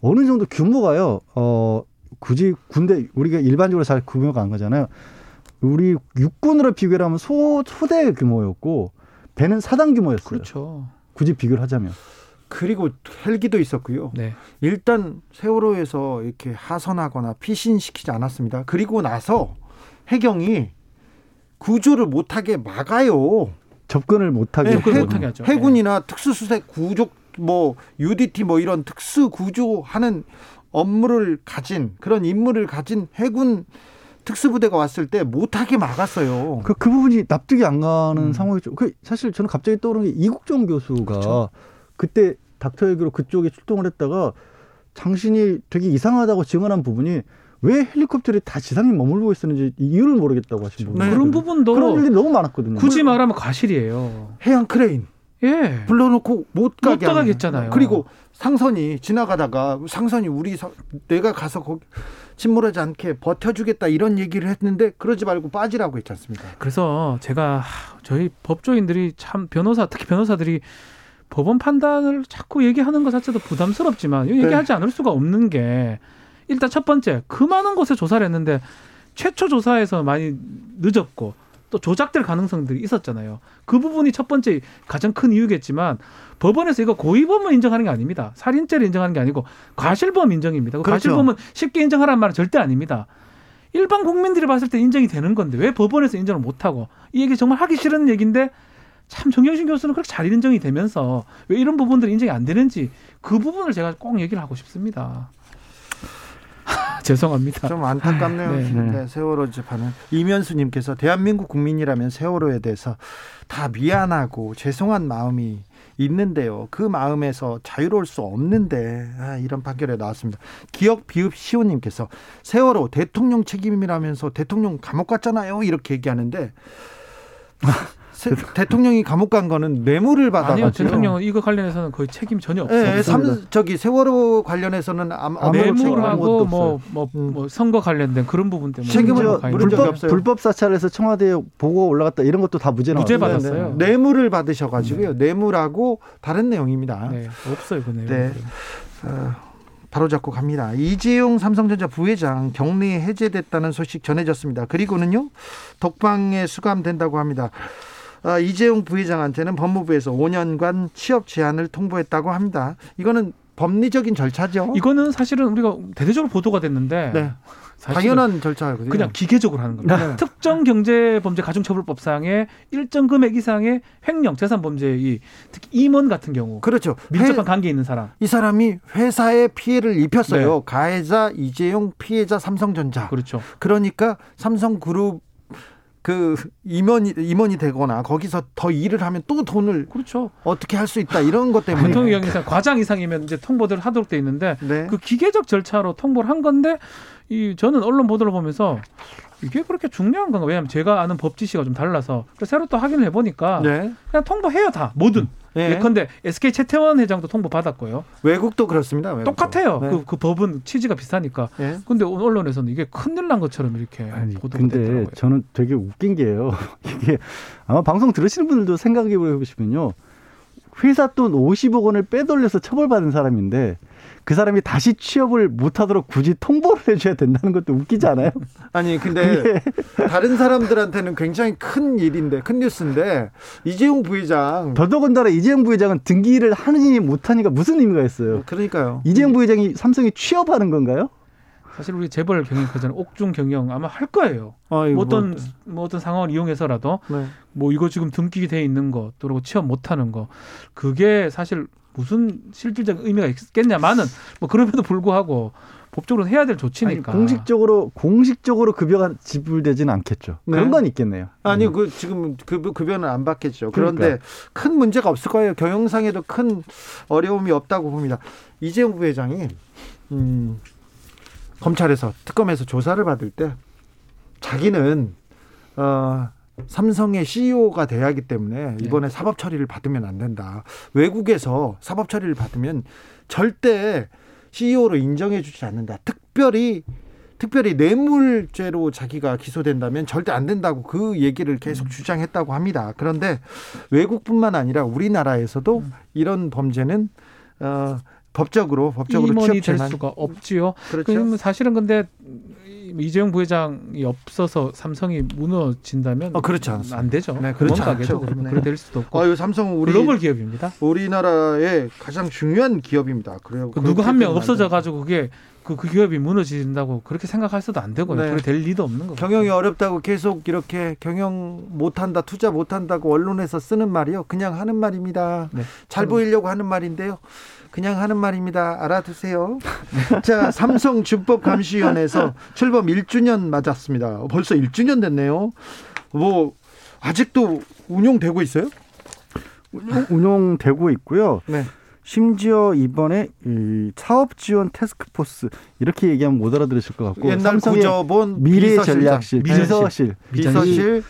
어느 정도 규모가요. 어 굳이 군대 우리가 일반적으로 잘 규모가 안 가잖아요. 우리 육군으로 비교를 하면 소 소대 규모였고 배는 사당 규모였어요. 그렇죠. 굳이 비교를 하자면. 그리고 헬기도 있었고요. 네. 일단 세월호에서 이렇게 하선하거나 피신시키지 않았습니다. 그리고 나서 해경이 구조를 못하게 막아요. 접근을 못하게 네, 접근을 해- 못하게 하죠. 해군이나 특수수색 구조 뭐 UDT 뭐 이런 특수 구조하는 업무를 가진 그런 임무를 가진 해군 특수부대가 왔을 때 못하게 막았어요. 그, 그 부분이 납득이 안 가는 음. 상황이죠. 그 사실 저는 갑자기 떠오르는 게 이국종 교수가 그렇죠. 그때 닥터 헬기로 그쪽에 출동을 했다가 당신이 되게 이상하다고 증언한 부분이 왜 헬리콥터들이 다 지상에 머물고 있었는지 이유를 모르겠다고 하신 부분. 네. 그런 부분도 그런 일이 너무 많았거든요. 굳이 말하면 과실이에요. 해양 크레인 예. 불러놓고 못 가게 하는. 했잖아요. 그리고 상선이 지나가다가 상선이 우리 사- 내가 가서 거기 침몰하지 않게 버텨주겠다 이런 얘기를 했는데 그러지 말고 빠지라고 했지 않습니까? 그래서 제가 하, 저희 법조인들이 참 변호사 특히 변호사들이 법원 판단을 자꾸 얘기하는 것 자체도 부담스럽지만 이거 네. 얘기하지 않을 수가 없는 게 일단 첫 번째 그 많은 곳에 조사를 했는데 최초 조사에서 많이 늦었고 또 조작될 가능성들이 있었잖아요. 그 부분이 첫 번째 가장 큰 이유겠지만 법원에서 이거 고의범을 인정하는 게 아닙니다. 살인죄를 인정하는 게 아니고 과실범 인정입니다. 그 그렇죠. 과실범은 쉽게 인정하라는 말은 절대 아닙니다. 일반 국민들이 봤을 때 인정이 되는 건데 왜 법원에서 인정을 못하고 이 얘기 정말 하기 싫은 얘기인데 참 정영신 교수는 그렇게 잘 인정이 되면서 왜 이런 부분들이 인정이 안 되는지 그 부분을 제가 꼭 얘기를 하고 싶습니다. 하, [laughs] 죄송합니다. 좀 안타깝네요. 네. 네, 세월호 재판은 이면수님께서 대한민국 국민이라면 세월호에 대해서 다 미안하고 죄송한 마음이 있는데요. 그 마음에서 자유로울 수 없는데 아, 이런 판결에 나왔습니다. 기억 비읍 시호님께서 세월호 대통령 책임이라면서 대통령 감옥 갔잖아요. 이렇게 얘기하는데 세- 대통령이 감옥 간 거는 뇌물을 받아가지고 아니요, 대통령은 이거 관련해서는 거의 책임 전혀 없어요. 네, 삼, 저기 세월호 관련해서는 아무 책임 뇌물하고 아무것도 뭐, 뭐, 음. 뭐 선거 관련된 그런 부분 때문에 책임을 불법 없어요. 불법 사찰에서 청와대에 보고 올라갔다 이런 것도 다 무죄 무죄 나왔어요. 받았어요. 네, 뇌물을 받으셔가지고요. 뇌물하고 다른 내용입니다. 네, 없어요 그 내용. 네. 어, 바로 잡고 갑니다. 이재용 삼성전자 부회장 격리 해제됐다는 소식 전해졌습니다. 그리고는요 독방에 수감된다고 합니다. 아, 이재용 부회장한테는 법무부에서 5년간 취업 제한을 통보했다고 합니다. 이거는 법리적인 절차죠. 이거는 사실은 우리가 대대적으로 보도가 됐는데 네. 당연한 절차거든요. 그냥 기계적으로 하는 겁니다. 네. 특정 경제 범죄 가중처벌법상의 일정 금액 이상의 횡령 재산 범죄 이 특히 임원 같은 경우 그렇죠. 밀접한 회- 관계 있는 사람 이 사람이 회사에 피해를 입혔어요. 네. 가해자 이재용, 피해자 삼성전자. 그렇죠. 그러니까 삼성그룹 그 임원이 임원이 되거나 거기서 더 일을 하면 또 돈을 그렇죠. 어떻게 할 수 있다 이런 것 때문에 경우 이상 과장 이상이면 이제 통보를 하도록 돼 있는데 네. 그 기계적 절차로 통보를 한 건데 이 저는 언론 보도를 보면서 이게 그렇게 중요한 건가? 왜냐하면 제가 아는 법 지시가 좀 달라서 새로 또 확인을 해보니까 네. 그냥 통보해요 다 뭐든. 네. 예컨대 SK 채태원 회장도 통보 받았고요. 외국도 그렇습니다. 외국도. 똑같아요. 네. 그, 그 법은 취지가 비슷하니까. 네. 근데 오늘 언론에서는 이게 큰일 난 것처럼 이렇게 아니, 보도가 근데 됐더라고요. 저는 되게 웃긴 게요. [laughs] 이게 아마 방송 들으시는 분들도 생각해 보시면요. 회사 돈 50억 원을 빼돌려서 처벌받은 사람인데 그 사람이 다시 취업을 못하도록 굳이 통보를 해줘야 된다는 것도 웃기지 않아요? 아니 근데 [laughs] 다른 사람들한테는 굉장히 큰 일인데 큰 뉴스인데 이재용 부회장 더더군다나 이재용 부회장은 등기를 하느니 못하니까 무슨 의미가 있어요? 그러니까요. 이재용 부회장이 삼성에 취업하는 건가요? 사실 우리 재벌 경영처는 옥중 경영 아마 할 거예요. 아이고, 뭐 어떤 뭐 어떤 상황을 이용해서라도 네. 뭐 이거 지금 등기 돼 있는 거 그리고 취업 못하는 거 그게 사실 무슨 실질적 의미가 있겠냐마는 뭐 그럼에도 불구하고 법적으로 해야 될 아니, 조치니까. 공식적으로 공식적으로 급여가 지불되지는 않겠죠. 네. 그런 건 있겠네요. 아니 음. 그 지금 급여, 급여는 안 받겠죠. 그런데 그러니까. 큰 문제가 없을 거예요. 경영상에도 큰 어려움이 없다고 봅니다. 이재용 부회장이 음, 검찰에서 특검에서 조사를 받을 때 자기는 어, 삼성의 CEO가 돼야 하기 때문에 이번에 사법 처리를 받으면 안 된다. 외국에서 사법 처리를 받으면 절대 CEO로 인정해 주지 않는다. 특별히 특별히 뇌물죄로 자기가 기소된다면 절대 안 된다고 그 얘기를 계속 주장했다고 합니다. 그런데 외국뿐만 아니라 우리나라에서도 이런 범죄는 어, 법적으로 법적으로 임원이 될 취업죄만 수가 없지요. 그렇죠. 그러면 사실은 근데 이재용 부회장이 없어서 삼성이 무너진다면 어, 그렇지 않습니다. 안 되죠. 네, 그렇지. 않죠. 그러면 네. 그래 될 수도 없고. 아유 삼성은 우리 글로벌 기업입니다. 우리나라의 가장 중요한 기업입니다. 그래요. 그 누구 한명 그렇게 없어져 가지고 그게 그, 그 기업이 무너진다고 그렇게 생각해서도 안 되고요. 네. 그래 될 리도 없는 거고. 경영이 어렵다고 계속 이렇게 경영 못한다, 투자 못한다고 언론에서 쓰는 말이요. 그냥 하는 말입니다. 네. 잘 보이려고 하는 말인데요. 그냥 하는 말입니다. 알아두세요. 자, 삼성 준법 감시위원회에서 출범 1주년 맞았습니다. 벌써 1주년 됐네요. 뭐 아직도 운용되고 있어요? 운용, 운용되고 있고요. 네. 심지어 이번에 이 사업 지원 테스크포스 이렇게 얘기하면 못 알아들으실 것 같고 옛날 구조본 미래 전략실, 비서실, 비서실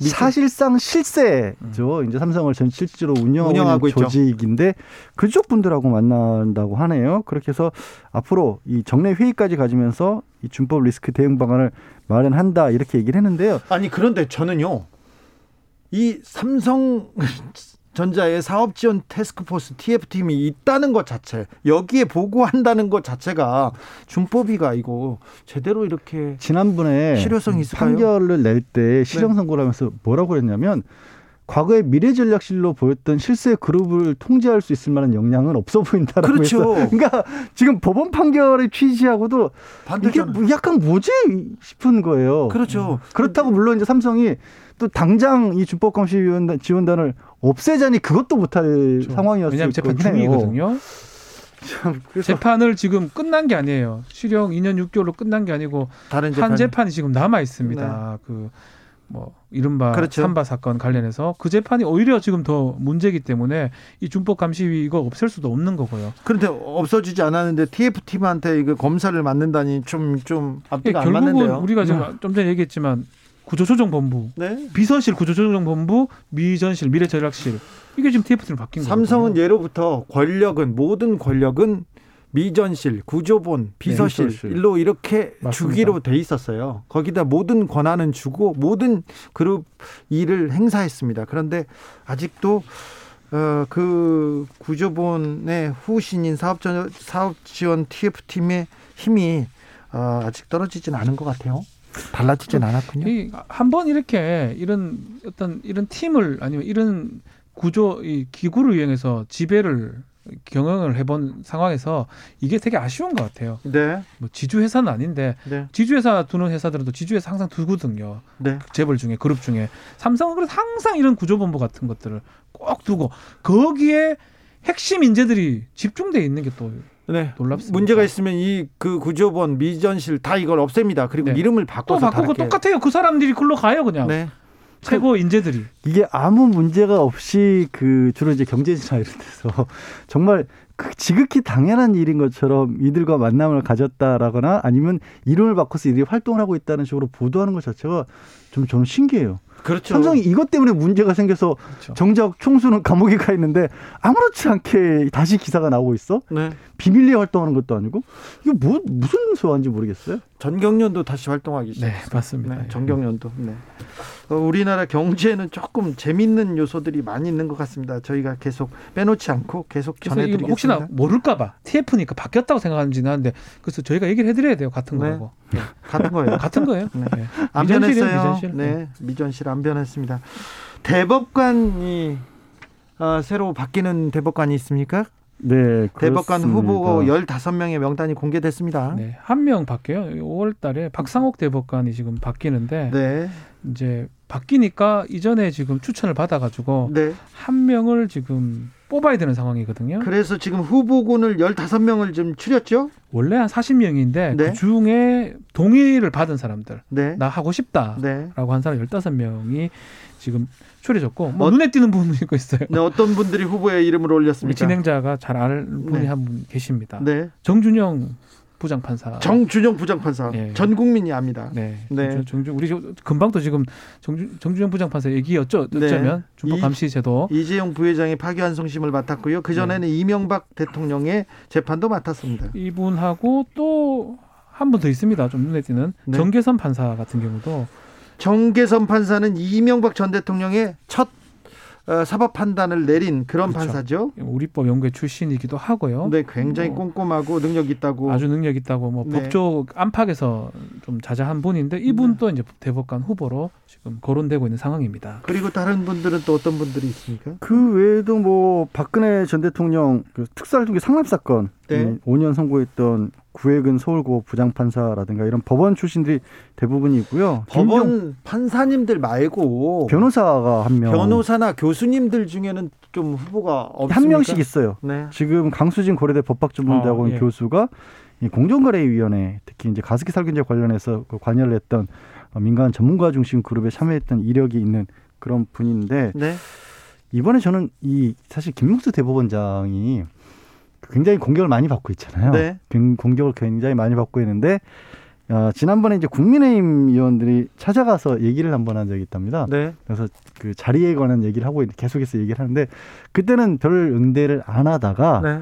사실상 실세죠. 이제 삼성을 전 실제로 운영하고, 있는. 조직인데 그쪽 분들하고 만난다고 하네요. 그렇게 해서 앞으로 이 정례 회의까지 가지면서 이 준법 리스크 대응 방안을 마련한다 이렇게 얘기를 했는데요. 아니 그런데 저는요 이 삼성 전자의 사업 지원 테스크포스 TF팀이 있다는 것 자체 여기에 보고한다는 것 자체가 준법이가 이거 제대로 이렇게 지난번에 실효성이 있을까요? 판결을 낼 때 실형 네. 선고를 하면서 뭐라고 그랬냐면 과거에 미래전략실로 보였던 실세 그룹을 통제할 수 있을 만한 역량은 없어 보인다라고 그렇죠. 해서 그러니까 지금 법원 판결의 취지하고도 이게. 뭐 약간 뭐지 싶은 거예요. 그렇죠. 그렇다고 물론 이제 삼성이 또 당장 이 준법감시위원단 지원단을 없애자니 그것도 못할 상황이었을 왜냐하면 재판. 중이거든요. 참, 재판을 지금 끝난 게 아니에요. 실형 2년 6개월로 끝난 게 아니고 다른 한 재판 재판이 지금 남아 있습니다. 그뭐 이른바 그렇죠. 삼바 사건 관련해서 그 재판이 오히려 지금 더 문제이기 때문에 이 준법 감시위 이거 없앨 수도 없는 거고요. 그런데 없어지지 않았는데 TF팀한테 이거 검사를 맡는다니 좀좀 앞뒤가 안 예, 결국은 맞는데요. 우리가 지금 좀 전에 얘기했지만 구조조정본부, 네. 비서실 구조조정본부, 미전실, 미래전략실 이게 지금 TF팀으로 바뀐 거예요. 삼성은 예로부터 권력은 모든 권력은 미전실, 구조본, 비서실 비서실. 일로 이렇게 맞습니다. 주기로 돼 있었어요. 거기다 모든 권한은 주고 모든 그룹 일을 행사했습니다. 그런데 아직도 어, 그 구조본의 후신인 사업 전 사업 지원 TF 팀의 힘이 어, 아직 떨어지진 않은 것 같아요. 달라지진 않았군요. 한 번 이렇게 이런 어떤 이런 팀을 아니면 이런 구조 이 기구를 이용해서 지배를 경영을 해본 상황에서 이게 되게 아쉬운 것 같아요. 네, 뭐 지주 회사는 아닌데 네, 지주회사 두는 회사들도 지주회사 항상 두거든요. 네. 재벌 중에 그룹 중에 삼성은 그래서 항상 이런 구조본부 같은 것들을 꼭 두고 거기에 핵심 인재들이 집중돼 있는 게 또 네. 놀랍습니다. 문제가 있으면 이 그 구조본 미전실 다 이걸 없앱니다. 그리고 네. 이름을 또 바꿔서 바꾸고 다르게. 똑같아요. 그 사람들이 글로 가요 그냥 네. 최고 인재들이. 이게 아무 문제가 없이 그 주로 이제 경제지나 이런 데서 [laughs] 정말 그 지극히 당연한 일인 것처럼 이들과 만남을 가졌다라거나 아니면 이름을 바꿔서 이들이 활동을 하고 있다는 식으로 보도하는 것 자체가 좀 저는 신기해요. 그렇죠. 삼성이 이것 때문에 문제가 생겨서 그렇죠. 정작 총수는 감옥에 가 있는데 아무렇지 않게 다시 기사가 나오고 있어? 네. 비밀리에 활동하는 것도 아니고 이게 뭐 무슨 소화인지 모르겠어요. 전경련도 다시 활동하기 시작. 네 맞습니다. 네, 전경련도. 네. 어, 우리나라 경제에는 조금 재밌는 요소들이 많이 있는 것 같습니다. 저희가 계속 빼놓지 않고 계속 이거 전해드리겠습니다. 혹시나 모를까봐 TF니까 바뀌었다고 생각하는지는 하는데 그래서 저희가 얘기를 해드려야 돼요 같은 네. 거라고 같은 거예요. 같은 거예요. 네. 네. 안 미전실이에요, 변했어요. 미전실. 네, 미전실 안 변했습니다. 대법관이 어, 새로 바뀌는 대법관이 있습니까? 네, 대법관 그렇습니다. 후보 15명의 명단이 공개됐습니다. 네, 한 명 바뀌어요. 5월 달에 박상옥 대법관이 지금 바뀌는데 네. 이제 바뀌니까 이전에 지금 추천을 받아 가지고 네. 한 명을 지금 뽑아야 되는 상황이거든요. 그래서 지금 후보군을 15명을 좀 추렸죠? 원래 한 40명인데 네. 그 중에 동의를 받은 사람들 네. 나 하고 싶다라고 네. 한 사람 15명이 지금 추려졌고 뭐 어- 눈에 띄는 분이 있고 있어요. 네, 어떤 분들이 후보의 이름을 올렸습니까? 진행자가 잘 아는 분이 네. 한분 계십니다. 네. 정준영 부장판사. 정준영 부장판사. 예. 전 국민이 압니다. 네. 네. 정준, 우리 저- 금방 또 지금 정준, 정준영 부장판사 얘기였죠. 네. 어쩌면 이- 준법 감시 제도. 이재용 부회장이 파기환송심을 맡았고요. 그 전에는 네. 이명박 대통령의 재판도 맡았습니다. 이분하고 또 한 분 더 있습니다. 좀 눈에 띄는 네. 정계선 판사 같은 경우도 정계선 판사는 이명박 전 대통령의 첫 어, 사법 판단을 내린 그런 그렇죠. 판사죠. 우리법 연구회 출신이기도 하고요. 네, 굉장히 뭐 꼼꼼하고 능력 있다고. 아주 능력 있다고 뭐 네. 법조 안팎에서 좀 자자한 분인데 이분도 이제 대법관 후보로 지금 거론되고 있는 상황입니다. 그리고 다른 분들은 또 어떤 분들이 있습니까? 그 외에도 뭐 박근혜 전 대통령 그 특사활동기 상납 사건 네. 음, 5년 선고했던 구획은 서울고 부장판사라든가 이런 법원 출신들이 대부분이고요. 법원 판사님들 말고 변호사가 한 명, 변호사나 교수님들 중에는 좀 후보가 없습니까? 한 명씩 있어요. 네. 지금 강수진 고려대 법학전문대학원 아, 예. 교수가 이 공정거래위원회 특히 이제 가습기 살균제 관련해서 그 관여를 했던 어, 민간 전문가 중심 그룹에 참여했던 이력이 있는 그런 분인데 네. 이번에 저는 이 사실 김문수 대법원장이 굉장히 공격을 많이 받고 있잖아요. 네. 굉- 공격을 굉장히 많이 받고 있는데 어, 지난번에 이제 국민의힘 의원들이 찾아가서 얘기를 한 번 한 적이 있답니다. 네. 그래서 그 자리에 관한 얘기를 하고 있- 계속해서 얘기를 하는데 그때는 별 응대를 안 하다가 네.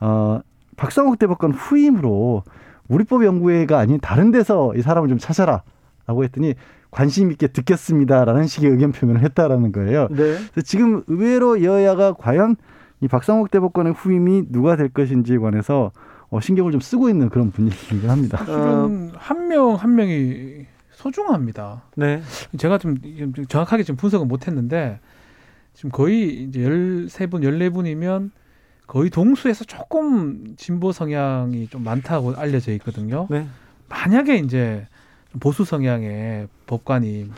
어, 박상욱 대법관 후임으로 우리법 연구회가 아닌 다른 데서 이 사람을 좀 찾아라라고 했더니 관심 있게 듣겠습니다라는 식의 의견 표명을 했다라는 거예요. 네. 그래서 지금 의외로 여야가 과연 이 박상욱 대법관의 후임이 누가 될 것인지에 관해서 어, 신경을 좀 쓰고 있는 그런 분위기긴 합니다. 어, 실은 한명한 명이 소중합니다. 네. 제가 좀좀 정확하게 지금 분석은 못했는데 지금 거의 이제 13분, 14분이면 거의 동수에서 조금 진보 성향이 좀 많다고 알려져 있거든요. 네. 만약에 이제 좀 보수 성향의 법관이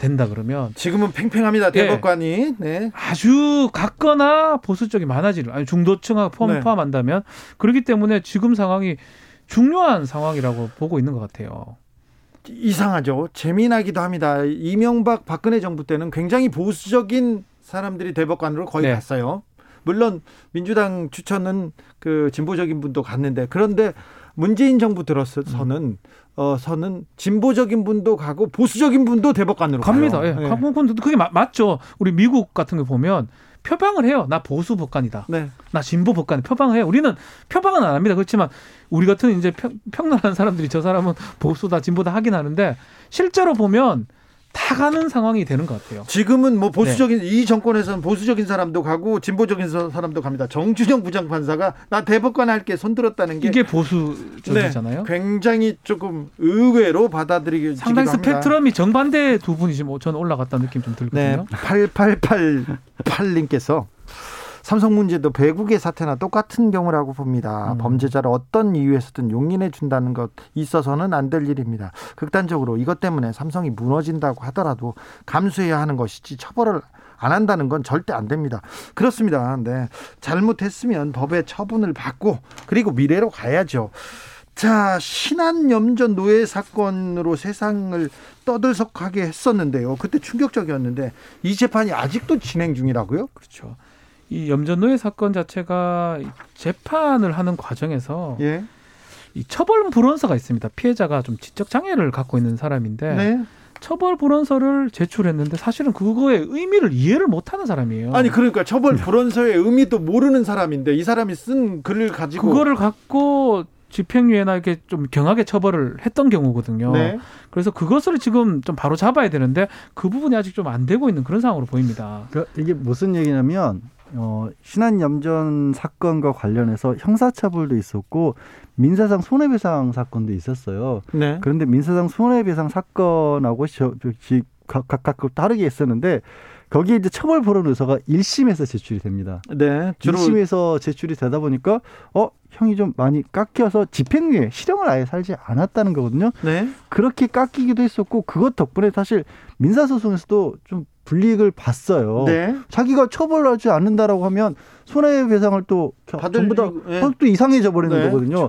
된다 그러면 지금은 팽팽합니다. 예. 대법관이. 네. 아주 같거나 보수 쪽이 많아지는 아니 중도층하고 포함, 네. 포함한다면 그렇기 때문에 지금 상황이 중요한 상황이라고 보고 있는 것 같아요. 이상하죠. 재미나기도 합니다. 이명박 박근혜 정부 때는 굉장히 보수적인 사람들이 대법관으로 거의 네. 갔어요. 물론 민주당 추천은 그 진보적인 분도 갔는데 그런데 문재인 정부 들어서는 어 서는 진보적인 분도 가고 보수적인 분도 대법관으로 갑니다. 가요. 예. 네. 그게 마- 맞죠. 우리 미국 같은 거 보면 표방을 해요. 나 보수 법관이다. 네. 나 진보 법관 표방을 해요. 우리는 표방은 안 합니다. 그렇지만 우리 같은 이제 평, 평론하는 사람들이 저 사람은 보수다 진보다 하긴 하는데 실제로 보면 다 가는 상황이 되는 것 같아요. 지금은 뭐 보수적인 네. 이 정권에서는 보수적인 사람도 가고 진보적인 사- 사람도 갑니다. 정준영 부장판사가 나 대법관 할게 손들었다는 게 이게 보수적이잖아요. 네, 굉장히 조금 의외로 받아들이기 상당히. 스펙트럼이 정반대 두 분이 지금 저는 올라갔다는 느낌 좀 네, 들거든요. 8888님께서 삼성 문제도 배국의 사태나 똑같은 경우라고 봅니다. 음. 범죄자를 어떤 이유에서든 용인해 준다는 것 있어서는 안 될 일입니다. 극단적으로 이것 때문에 삼성이 무너진다고 하더라도 감수해야 하는 것이지 처벌을 안 한다는 건 절대 안 됩니다. 그렇습니다. 네. 잘못했으면 법의 처분을 받고 그리고 미래로 가야죠. 자, 신한염전 노예 사건으로 세상을 떠들썩하게 했었는데요. 그때 충격적이었는데 이 재판이 아직도 진행 중이라고요? 그렇죠. 이 염전노예 사건 자체가 재판을 하는 과정에서 예. 이 처벌 불원서가 있습니다. 피해자가 좀 지적 장애를 갖고 있는 사람인데 네. 처벌 불원서를 제출했는데 사실은 그거의 의미를 이해를 못하는 사람이에요. 아니 그러니까 처벌 불원서의 의미도 모르는 사람인데 이 사람이 쓴 글을 가지고 그거를 갖고 집행유예나 이렇게 좀 경하게 처벌을 했던 경우거든요. 네. 그래서 그것을 지금 좀 바로 잡아야 되는데 그 부분이 아직 좀 안 되고 있는 그런 상황으로 보입니다. 그러니까 이게 무슨 얘기냐면 어, 신한염전 사건과 관련해서 형사처벌도 있었고 민사상 손해배상 사건도 있었어요. 네. 그런데 민사상 손해배상 사건하고 저, 저, 각각 다르게 있었는데 거기에 이제 처벌 불원 의서가 1심에서 제출이 됩니다. 네. 주로 1심에서 제출이 되다 보니까 어 형이 좀 많이 깎여서 집행유예 실형을 아예 살지 않았다는 거거든요. 네. 그렇게 깎이기도 했었고 그것 덕분에 사실 민사소송에서도 좀 불이익을 봤어요. 네. 자기가 처벌하지 않는다라고 하면 손해배상을 또 받을 전부 다 이유- 예. 또 이상해져 버리는 네. 거거든요.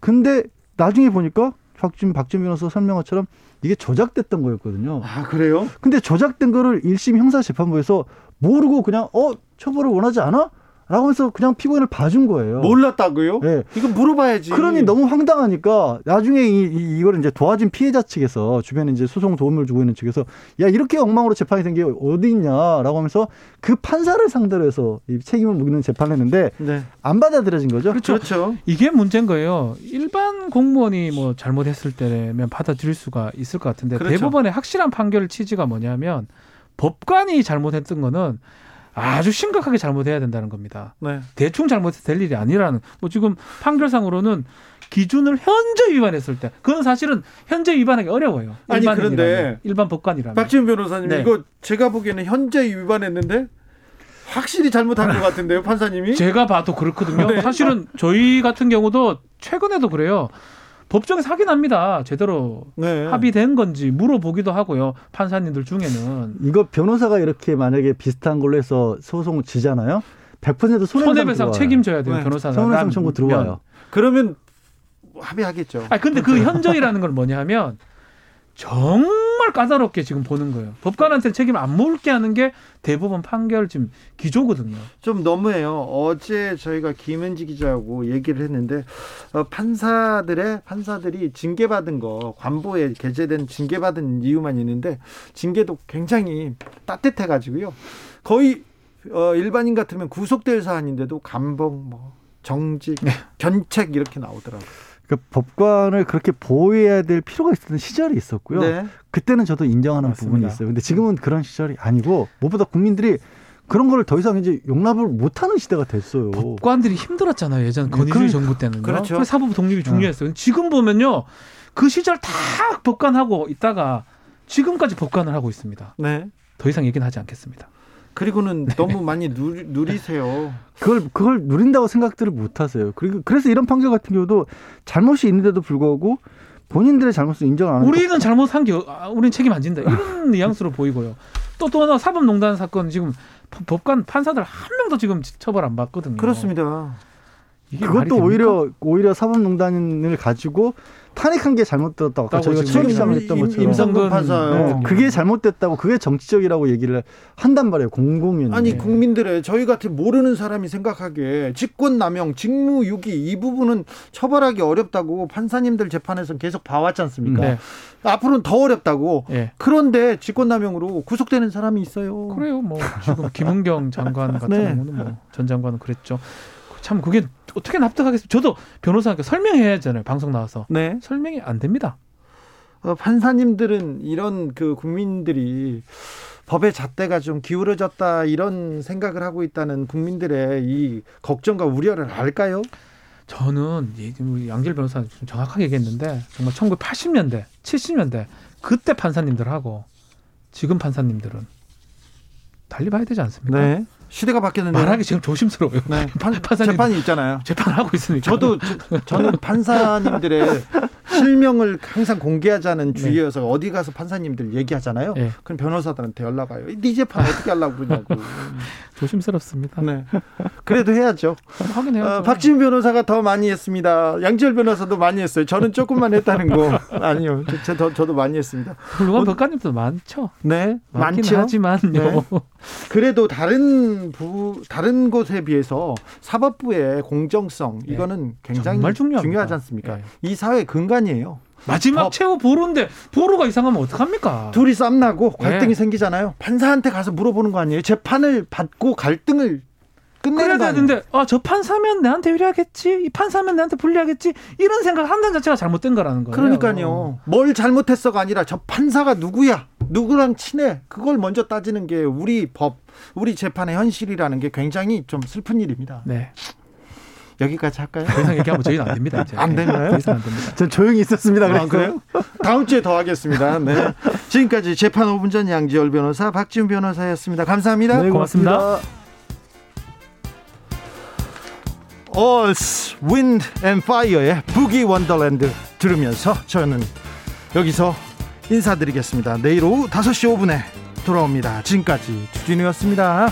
근데 나중에 보니까 박진 박진 변호사 설명한 것처럼 이게 조작됐던 거였거든요. 아 그래요? 근데 조작된 거를 1심 형사재판부에서 모르고 그냥 어 처벌을 원하지 않아? 라고 해서 그냥 피고인을 봐준 거예요. 몰랐다고요? 네. 이거 물어봐야지. 그러니 너무 황당하니까 나중에 이, 이, 이걸 이제 도와준 피해자 측에서 주변에 이제 소송 도움을 주고 있는 측에서 야 이렇게 엉망으로 재판이 된 게 어디 있냐라고 하면서 그 판사를 상대로 해서 이 책임을 묻는 재판을 했는데 네. 안 받아들여진 거죠. 그렇죠. 그렇죠. 이게 문제인 거예요. 일반 공무원이 뭐 잘못했을 때면 받아들일 수가 있을 것 같은데 그렇죠. 대법원의 확실한 판결 취지가 뭐냐면 법관이 잘못했던 거는 아주 심각하게 잘못해야 된다는 겁니다. 네. 대충 잘못해서 될 일이 아니라는 뭐 지금 판결상으로는 기준을 현재 위반했을 때 그건 사실은 현재 위반하기 어려워요. 아니, 그런데 일반 법관이라면 박지훈 변호사님 네. 이거 제가 보기에는 현재 위반했는데 확실히 잘못한 것 같은데요, 판사님이? 제가 봐도 그렇거든요. [laughs] 네. 사실은 저희 같은 경우도 최근에도 그래요. 법정에서 확인합니다. 제대로 네. 합의된 건지 물어보기도 하고요. 판사님들 중에는 이거 변호사가 이렇게 만약에 비슷한 걸로 해서 소송 지잖아요. 100% 손해배상, 손해배상. 책임져야 돼요. 네. 변호사가. 손해배상 청구 들어와요. 그러면 합의하겠죠. 아 근데 그 현저히라는 건 뭐냐면 정말 까다롭게 지금 보는 거예요. 법관한테 책임 안 물게 하는 게 대법원 판결 지금 기조거든요. 좀 너무해요. 어제 저희가 김은지 기자하고 얘기를 했는데 어, 판사들의 판사들이 징계받은 거 관보에 게재된 징계받은 이유만 있는데 징계도 굉장히 따뜻해 가지고요. 거의 어, 일반인 같으면 구속될 사안인데도 감봉 뭐 정직 견책 이렇게 나오더라고요. 그러니까 법관을 그렇게 보호해야 될 필요가 있었던 시절이 있었고요. 네. 그때는 저도 인정하는 맞습니다. 부분이 있어요. 근데 지금은 그런 시절이 아니고 무엇보다 국민들이 그런 거를 더 이상 이제 용납을 못하는 시대가 됐어요. 법관들이 힘들었잖아요. 예전 건의주의 그러니까. 정부 때는요. 그렇죠. 그래서 사법 독립이 중요했어요. 근데 지금 보면요. 그 시절 다 법관하고 있다가 지금까지 법관을 하고 있습니다. 네. 더 이상 얘기는 하지 않겠습니다. 그리고는 너무 많이 누리, 누리세요. 그걸 그걸 누린다고 생각들을 못 하세요. 그리고 그래서 이런 판결 같은 경우도 잘못이 있는데도 불구하고 본인들의 잘못을 인정 안 하고 우리는 잘못한 게 아, 우리는 책임 안 진다. 이런 [laughs] 뉘앙스로 보이고요. 또또 하나 사법농단 사건 지금 법- 법관 판사들 한 명도 지금 처벌 안 받거든요. 그렇습니다. 그것도? 오히려 오히려 사법농단을 가지고 탄핵한 게 잘못됐다고 아까 저희가 추격시장을 했던 임- 것처럼 임성근 임성근 판사요. 네, 그게 잘못됐다고 그게 정치적이라고 얘기를 한단 말이에요 공공연히 아니 네. 국민들의 저희 같은 모르는 사람이 생각하기에 직권남용, 직무유기 이 부분은 처벌하기 어렵다고 판사님들 재판에서 계속 봐왔지 않습니까? 네. 앞으로는 더 어렵다고. 예. 그런데 직권남용으로 구속되는 사람이 있어요. 그래요. 뭐 지금 김은경 장관 [laughs] 같은 네. 경우는 뭐 전 장관은 그랬죠. 참 그게 어떻게 납득하겠어요? 저도 변호사니까 설명해야 하잖아요. 방송 나와서 네. 설명이 안 됩니다. 어, 판사님들은 이런 그 국민들이 법의 잣대가 좀 기울어졌다 이런 생각을 하고 있다는 국민들의 이 걱정과 우려를 알까요? 저는 양질 변호사님 좀 정확하게 얘기했는데 정말 1980년대, 70년대 그때 판사님들하고 지금 판사님들은 달리 봐야 되지 않습니까? 네. 시대가 바뀌었는데 말하기 지금 조심스러워요. 네. [laughs] 판, 판사님- 재판이 있잖아요. 재판을 하고 있으니까. 저도 저, 저는 판사님들의 실명을 항상 공개하자는 주의여서 어디 가서 판사님들 얘기하잖아요. 네. 그럼 변호사들한테 연락 와요. 네 재판 어떻게 하려고 그러냐고. [laughs] 조심스럽습니다. 네. 그래도 해야죠. 확인해야죠. 어, 박지훈 변호사가 더 많이 했습니다. 양지열 변호사도 많이 했어요. 저는 조금만 했다는 거 [laughs] 아니요. 저, 저, 저도 많이 했습니다. 훌륭한 법관님도 많죠. 네, 많긴 많죠. 하지만요. 네. 그래도 다른 부 다른 곳에 비해서 사법부의 공정성 예. 이거는 굉장히 정말 중요합니다. 중요하지 않습니까? 예. 이 사회 근간이에요. 마지막 법. 최후 보루인데 보루가 이상하면 어떡합니까? 둘이 쌈나고 갈등이 예. 생기잖아요. 판사한테 가서 물어보는 거 아니에요? 재판을 받고 갈등을 끝내는 그래야 거 아니에요? 되는데 아 저 판사면 내한테 유리하겠지 이 판사면 내한테 불리하겠지 이런 생각 한단 자체가 잘못된 거라는 거예요. 그러니까요. 뭘 잘못했어가 아니라 저 판사가 누구야? 누구랑 친해? 그걸 먼저 따지는 게 우리 법, 우리 재판의 현실이라는 게 굉장히 좀 슬픈 일입니다. 네. 여기까지 할까요? 더 이상 얘기하면 저희는 안 됩니다. 이제. 안 되나요? 더 이상 안 됩니다. 전 조용히 있었습니다. 아. 그래요? 다음 주에 더 하겠습니다. 네. 지금까지 재판 5분 전 양지열 변호사, 박지훈 변호사였습니다. 감사합니다. 네, 고맙습니다. 고맙습니다. All's Wind and Fire의 부기 원더랜드 들으면서 저는 여기서 인사드리겠습니다. 내일 오후 5시 5분에 돌아옵니다. 지금까지 주진우였습니다.